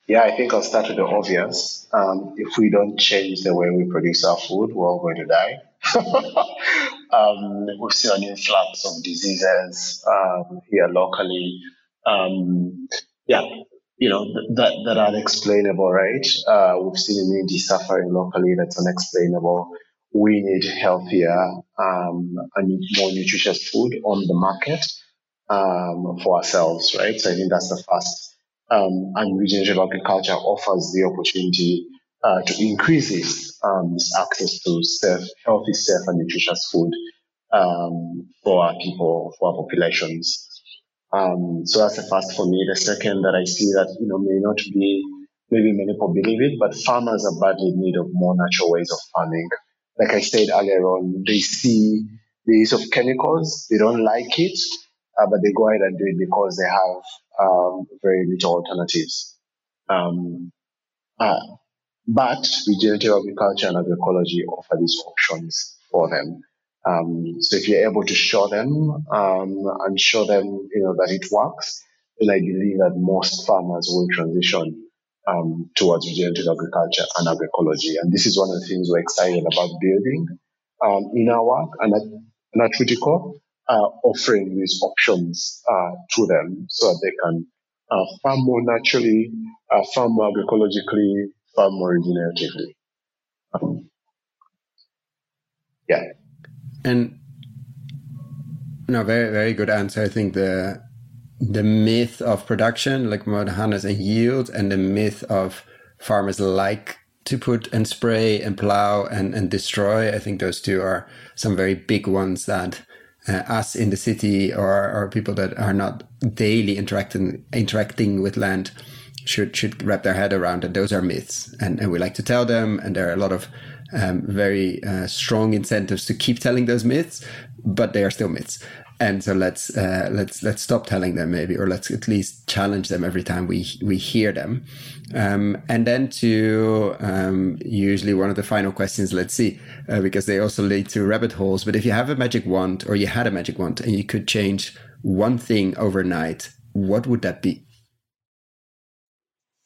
[SPEAKER 2] Yeah, I think I'll start with the obvious. Um, if we don't change the way we produce our food, we're all going to die. [LAUGHS] um, we've seen an influx of diseases um, here locally. Um, yeah, you know that that are unexplainable, right? Uh, we've seen immunity suffering locally that's unexplainable we need healthier um, and more nutritious food on the market um, for ourselves, right? So I think that's the first. Um, and regenerative agriculture offers the opportunity uh, to increase this, um, this access to safe, healthy, safe, and nutritious food um, for our people, for our populations. Um, so that's the first for me. The second that I see that you know may not be maybe many people believe it, but farmers are badly in need of more natural ways of farming like I said earlier on, they see the use of chemicals, they don't like it, uh, but they go ahead and do it because they have um, very little alternatives. Um, uh, but regenerative agriculture and agroecology offer these options for them. Um, so if you're able to show them um, and show them, you know, that it works, then I believe that most farmers will transition um, towards regenerative agriculture and agroecology. And this is one of the things we're excited about building um, in our work and at, at uh, offering these options uh, to them so that they can uh, farm more naturally, uh, farm more agroecologically, farm more regeneratively. Um, yeah.
[SPEAKER 1] And no, very very good answer. I think the
[SPEAKER 4] the myth of production, like Mohanas and yield, and the myth of farmers like to put and spray and plow and, and destroy. I think those two are some very big ones that uh, us in the city or, or people that are not daily interacting interacting with land should should wrap their head around. And those are myths, and, and we like to tell them. And there are a lot of um, very uh, strong incentives to keep telling those myths, but they are still myths and so let's uh, let's let's stop telling them maybe, or let's at least challenge them every time we we hear them. Um, and then to um, usually one of the final questions, let's see, uh, because they also lead to rabbit holes. But if you have a magic wand, or you had a magic wand, and you could change one thing overnight, what would that be?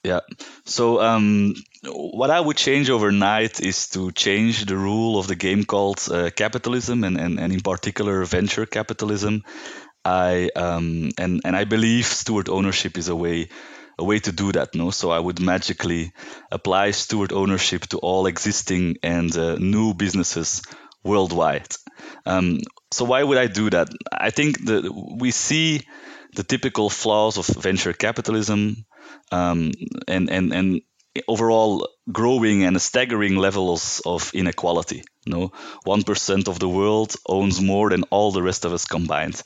[SPEAKER 3] Yeah. So um, what I would change overnight is to change the rule of the game called uh, capitalism and, and, and in particular venture capitalism. I um, and and I believe steward ownership is a way a way to do that. No, so I would magically apply steward ownership to all existing and uh, new businesses worldwide. Um, so why would I do that? I think that we see the typical flaws of venture capitalism um, and and and overall growing and staggering levels of inequality. No, one percent of the world owns more than all the rest of us combined,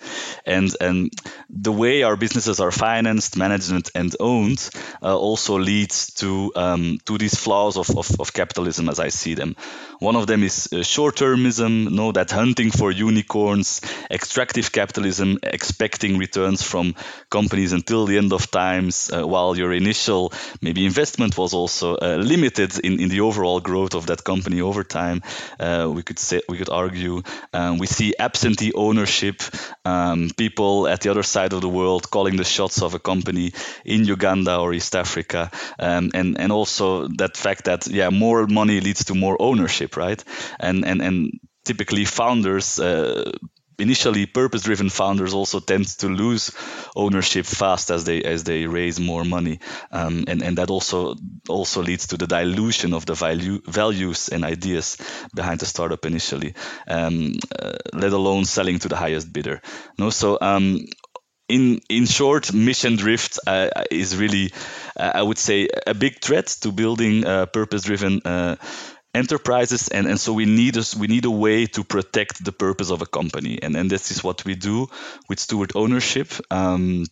[SPEAKER 3] and and the way our businesses are financed, managed, and owned uh, also leads to um, to these flaws of, of, of, capitalism as I see them. One of them is uh, short-termism, no, that hunting for unicorns, extractive capitalism, expecting returns from companies until the end of times, uh, while your initial maybe investment was also uh, limited in, in the overall growth of that company over time. Uh, we could say we could argue um, we see absentee ownership, um, people at the other side of the world calling the shots of a company in Uganda or East Africa, um, and and also that fact that yeah more money leads to more ownership, right? And and and typically founders uh, initially purpose driven founders also tend to lose ownership fast as they as they raise more money. Um, and and that also also leads to the dilution of the value values and ideas behind the startup initially um, uh, let alone selling to the highest bidder. No so um, in in short, mission drift uh, is really, uh, I would say, a big threat to building uh, purpose-driven uh, enterprises and, and so we need us we need a way to protect the purpose of a company. And and this is what we do with steward ownership. Um,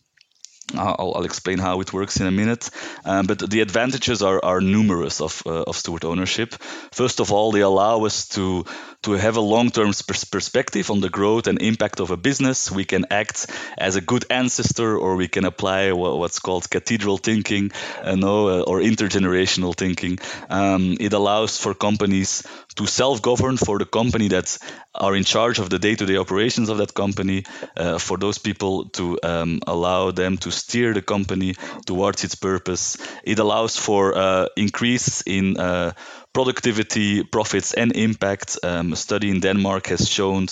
[SPEAKER 3] I'll, I'll, explain how it works in a minute. Um, but the advantages are, are numerous of, uh, of steward ownership. First of all, they allow us to, to have a long term pers- perspective on the growth and impact of a business. We can act as a good ancestor, or we can apply what, what's called cathedral thinking uh, no, uh, or intergenerational thinking. Um, it allows for companies to self govern for the company that are in charge of the day to day operations of that company, uh, for those people to um, allow them to steer the company towards its purpose. It allows for uh, increase in uh, productivity, profits, and impact. Um, a study in Denmark has shown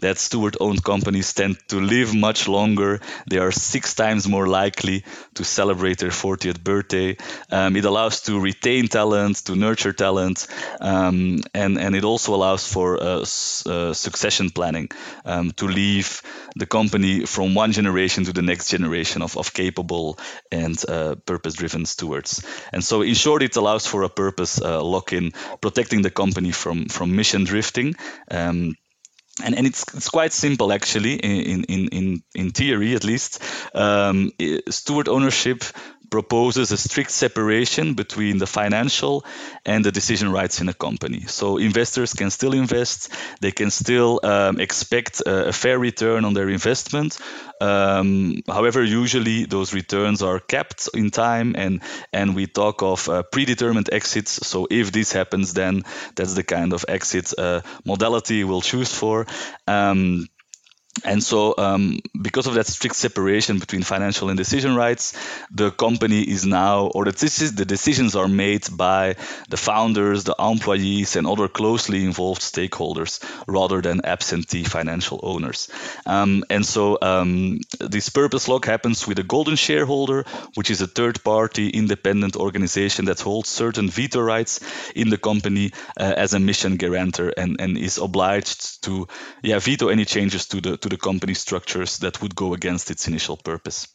[SPEAKER 3] that steward owned companies tend to live much longer. They are six times more likely to celebrate their 40th birthday. Um, it allows to retain talent, to nurture talent, um, and, and it also allows for uh, uh, succession planning um, to leave the company from one generation to the next generation of, of capable and uh, purpose driven stewards. And so, in short, it allows for a purpose uh, lock in protecting the company from from mission drifting. Um, and, and it's, it's quite simple actually in, in, in, in theory at least um, steward ownership proposes a strict separation between the financial and the decision rights in a company. So investors can still invest, they can still um, expect a, a, fair return on their investment. Um, however, usually those returns are capped in time, and and we talk of uh, predetermined exits. So if this happens, then that's the kind of exit uh, modality we'll choose for. Um, and so, um, because of that strict separation between financial and decision rights, the company is now, or the, decisions are made by the founders, the employees, and other closely involved stakeholders rather than absentee financial owners. Um, and so, um, this purpose lock happens with a golden shareholder, which is a third party independent organization that holds certain veto rights in the company uh, as a mission guarantor and, and is obliged to yeah, veto any changes to the to the company structures that would go against its initial purpose.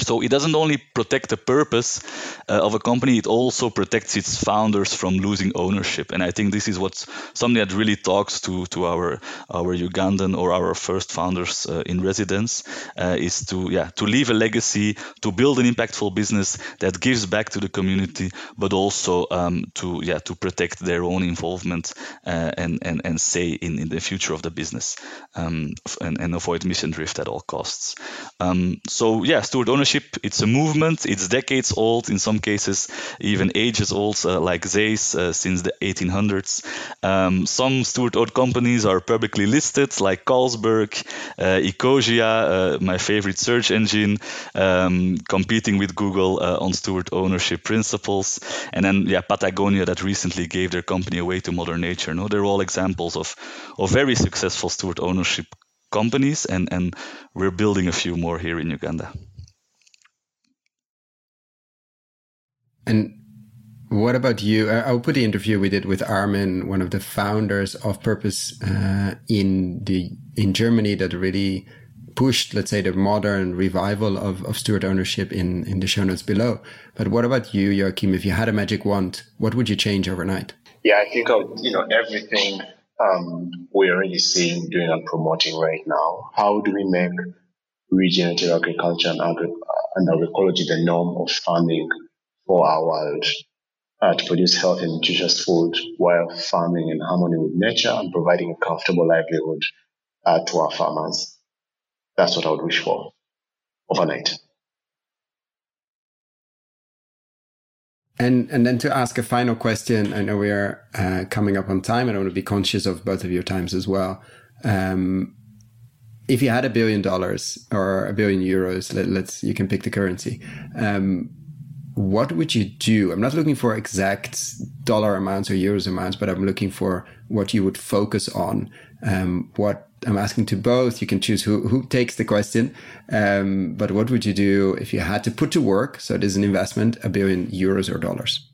[SPEAKER 3] So it doesn't only protect the purpose uh, of a company, it also protects its founders from losing ownership. And I think this is what's something that really talks to, to our our Ugandan or our first founders uh, in residence uh, is to yeah to leave a legacy, to build an impactful business that gives back to the community, but also um, to yeah to protect their own involvement uh, and, and and say in, in the future of the business um, and, and avoid mission drift at all costs. Um, so yeah, steward ownership ownership. It's a movement. It's decades old, in some cases even ages old, uh, like Zeiss uh, since the 1800s. Um, some steward-owned companies are publicly listed, like Carlsberg, uh, Ecosia, uh, my favorite search engine, um, competing with Google uh, on steward ownership principles. And then, yeah, Patagonia that recently gave their company away to Mother Nature. No, they're all examples of, of very successful steward ownership companies, and, and we're building a few more here in Uganda.
[SPEAKER 1] And what about you? I'll put the interview we did with Armin, one of the founders of Purpose uh, in the in Germany, that really pushed, let's say, the modern revival of, of steward ownership in, in the show notes below. But what about you, Joachim? If you had a magic wand, what would you change overnight?
[SPEAKER 2] Yeah, I think of you know everything um, we're already seeing, doing, and promoting right now. How do we make regenerative agriculture and, agri- and agroecology the norm of farming for our world uh, to produce healthy and nutritious food while farming in harmony with nature and providing a comfortable livelihood uh, to our farmers. That's what I would wish for overnight.
[SPEAKER 1] And and then to ask a final question, I know we are uh, coming up on time, and I want to be conscious of both of your times as well. Um, if you had a billion dollars or a billion euros, let, us you can pick the currency. Um, what would you do? I'm not looking for exact dollar amounts or euros amounts, but I'm looking for what you would focus on. Um, what I'm asking to both, you can choose who, who takes the question. Um, but what would you do if you had to put to work? So it is an investment, a billion euros or dollars.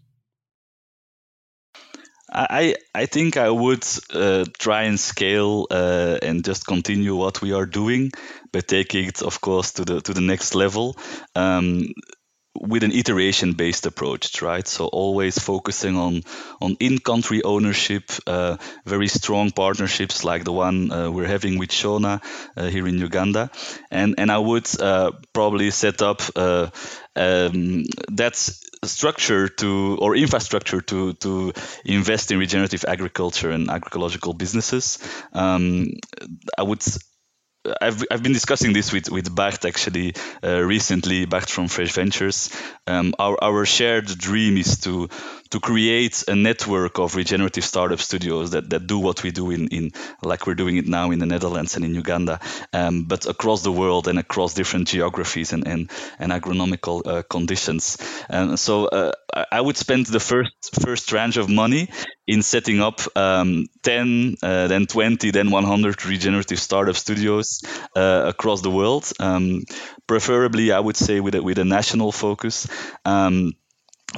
[SPEAKER 3] I I think I would uh, try and scale uh, and just continue what we are doing, but taking it, of course, to the to the next level. Um, with an iteration based approach right? So always focusing on on in-country ownership uh, very strong partnerships like the one uh, we're having with shona uh, here in uganda. And and i would uh, probably set up uh, um, that structure to or infrastructure to to invest in regenerative agriculture and agroecological businesses. Um, i would I've, I've been discussing this with, with Bart actually uh, recently, Bart from Fresh Ventures. Um, our, our shared dream is to to create a network of regenerative startup studios that, that do what we do in, in like we're doing it now in the Netherlands and in Uganda, um, but across the world and across different geographies and, and, and agronomical uh, conditions. And so uh, I would spend the first first tranche of money in setting up um, 10, uh, then 20, then 100 regenerative startup studios uh, across the world. Um, preferably, I would say with a, with a national focus. Um,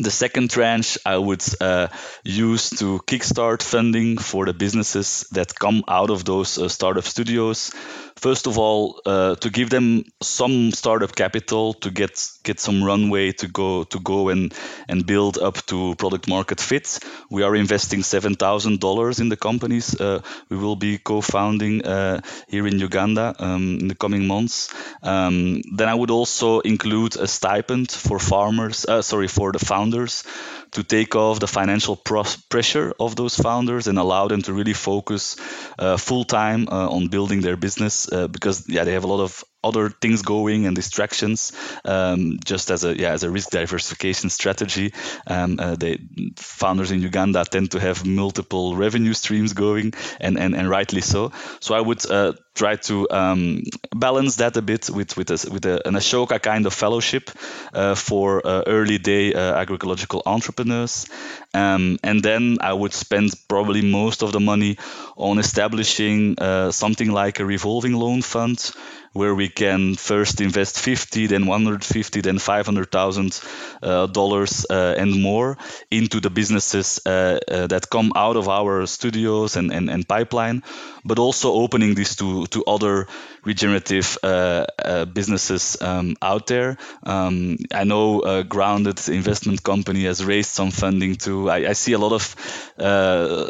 [SPEAKER 3] the second tranche I would uh, use to kickstart funding for the businesses that come out of those uh, startup studios. First of all uh, to give them some startup capital to get get some runway to go to go and and build up to product market fit. We are investing seven thousand dollars in the companies uh, we will be co-founding uh, here in Uganda um, in the coming months. Um, then I would also include a stipend for farmers uh, sorry for the founders to take off the financial pressure of those founders and allow them to really focus uh, full time uh, on building their business uh, because yeah they have a lot of other things going and distractions um, just as a yeah as a risk diversification strategy. Um, uh, the founders in Uganda tend to have multiple revenue streams going and and, and rightly so. So I would uh, try to um, balance that a bit with with a, with a, an Ashoka kind of fellowship uh, for uh, early day uh, agroecological entrepreneurs. Um, and then I would spend probably most of the money on establishing uh, something like a revolving loan fund where we can first invest 50, then 150, then 500,000 uh, dollars uh, and more into the businesses uh, uh, that come out of our studios and, and, and pipeline, but also opening this to to other regenerative uh, businesses um, out there. Um, I know Grounded Investment Company has raised some funding too. I, I see a lot of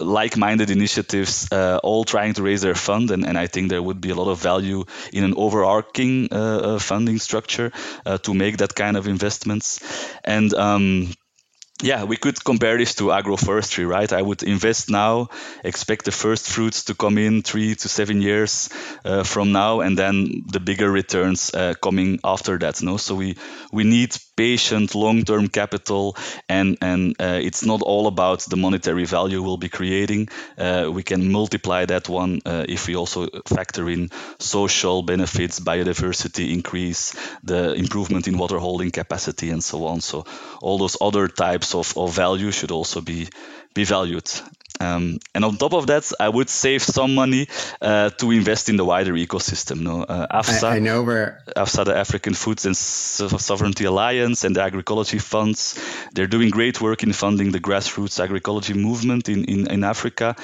[SPEAKER 3] like-minded initiatives all trying to raise their fund, and, and I think there would be a lot of value in an overarching uh, funding structure to make that kind of investments. And um, yeah, we could compare this to agroforestry, right? I would invest now, expect the first fruits to come in three to seven years uh, from now, and then the bigger returns uh, coming after that. No, so we we need patient, long-term capital, and and uh, it's not all about the monetary value we'll be creating. Uh, we can multiply that one uh, if we also factor in social benefits, biodiversity increase, the improvement in water holding capacity, and so on. So all those other types of, of value should also be be valued. Um, and on top of that, I would save some money uh, to invest in the wider ecosystem. No, uh,
[SPEAKER 1] AFSA, I, I, know where
[SPEAKER 3] AFSA, the African Foods and Sovereignty Alliance, and the agroecology funds, they're doing great work in funding the grassroots agroecology movement in in, in Africa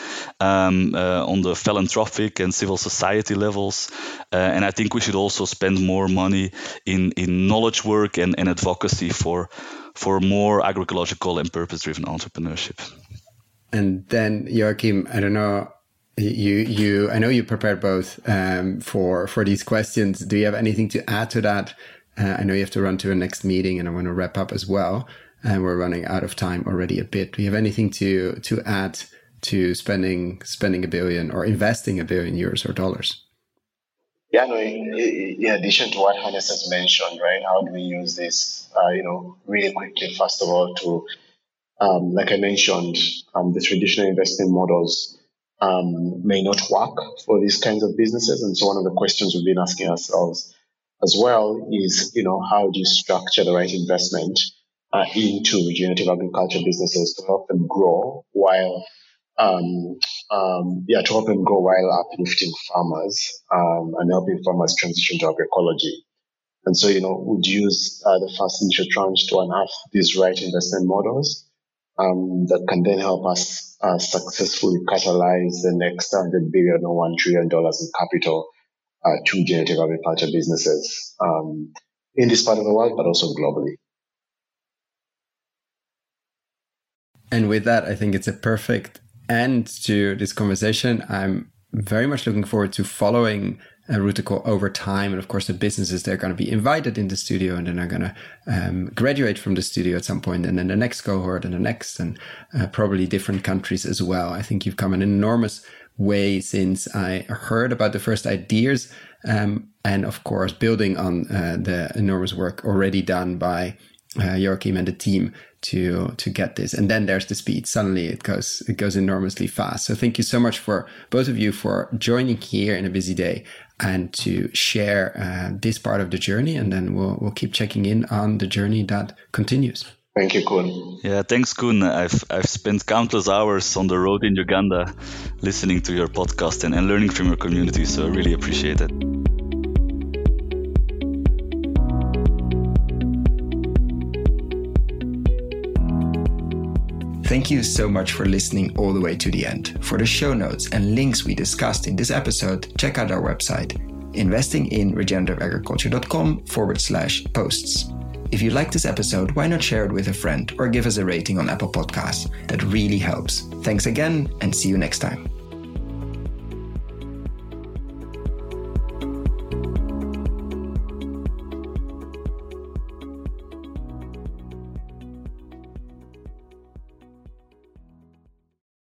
[SPEAKER 3] um, uh, on the philanthropic and civil society levels. Uh, and I think we should also spend more money in in knowledge work and, and advocacy for for more agroecological and purpose-driven entrepreneurship.
[SPEAKER 1] And then Joachim, I don't know, you you I know you prepared both um, for for these questions. Do you have anything to add to that? Uh, I know you have to run to a next meeting, and I want to wrap up as well. And we're running out of time already a bit. Do you have anything to to add to spending spending a billion or investing a billion euros or dollars?
[SPEAKER 2] Yeah, no. In, in addition to what Hannes has mentioned, right? How do we use this? Uh, you know, really quickly. First of all, to um, like I mentioned, um, the traditional investing models um, may not work for these kinds of businesses. And so one of the questions we've been asking ourselves as well is, you know, how do you structure the right investment uh, into regenerative agriculture businesses to help them grow while, um, um, yeah, to help them grow while uplifting farmers um, and helping farmers transition to agroecology. And so, you know, would use uh, the first initial tranche to unearth these right investment models um, that can then help us uh, successfully catalyze the next 100 billion or $1 trillion in capital uh, to generative agriculture businesses um, in this part of the world, but also globally.
[SPEAKER 1] And with that, I think it's a perfect end to this conversation. I'm very much looking forward to following uh, Rootical over time. And of course, the businesses, they're going to be invited in the studio and then they're going to um, graduate from the studio at some point and then the next cohort and the next and uh, probably different countries as well. I think you've come an enormous way since I heard about the first ideas. Um, and of course, building on uh, the enormous work already done by uh, Joachim and the team to to get this and then there's the speed suddenly it goes it goes enormously fast so thank you so much for both of you for joining here in a busy day and to share uh, this part of the journey. And then we'll, we'll keep checking in on the journey that continues.
[SPEAKER 2] Thank you, Koen.
[SPEAKER 3] Yeah, thanks, Koen. I've, I've spent countless hours on the road in Uganda listening to your podcast and, and learning from your community. So I really appreciate it.
[SPEAKER 1] Thank you so much for listening all the way to the end. For the show notes and links we discussed in this episode, check out our website, investinginregenerativeagriculture.com forward slash posts. If you like this episode, why not share it with a friend or give us a rating on Apple Podcasts? That really helps. Thanks again and see you next time.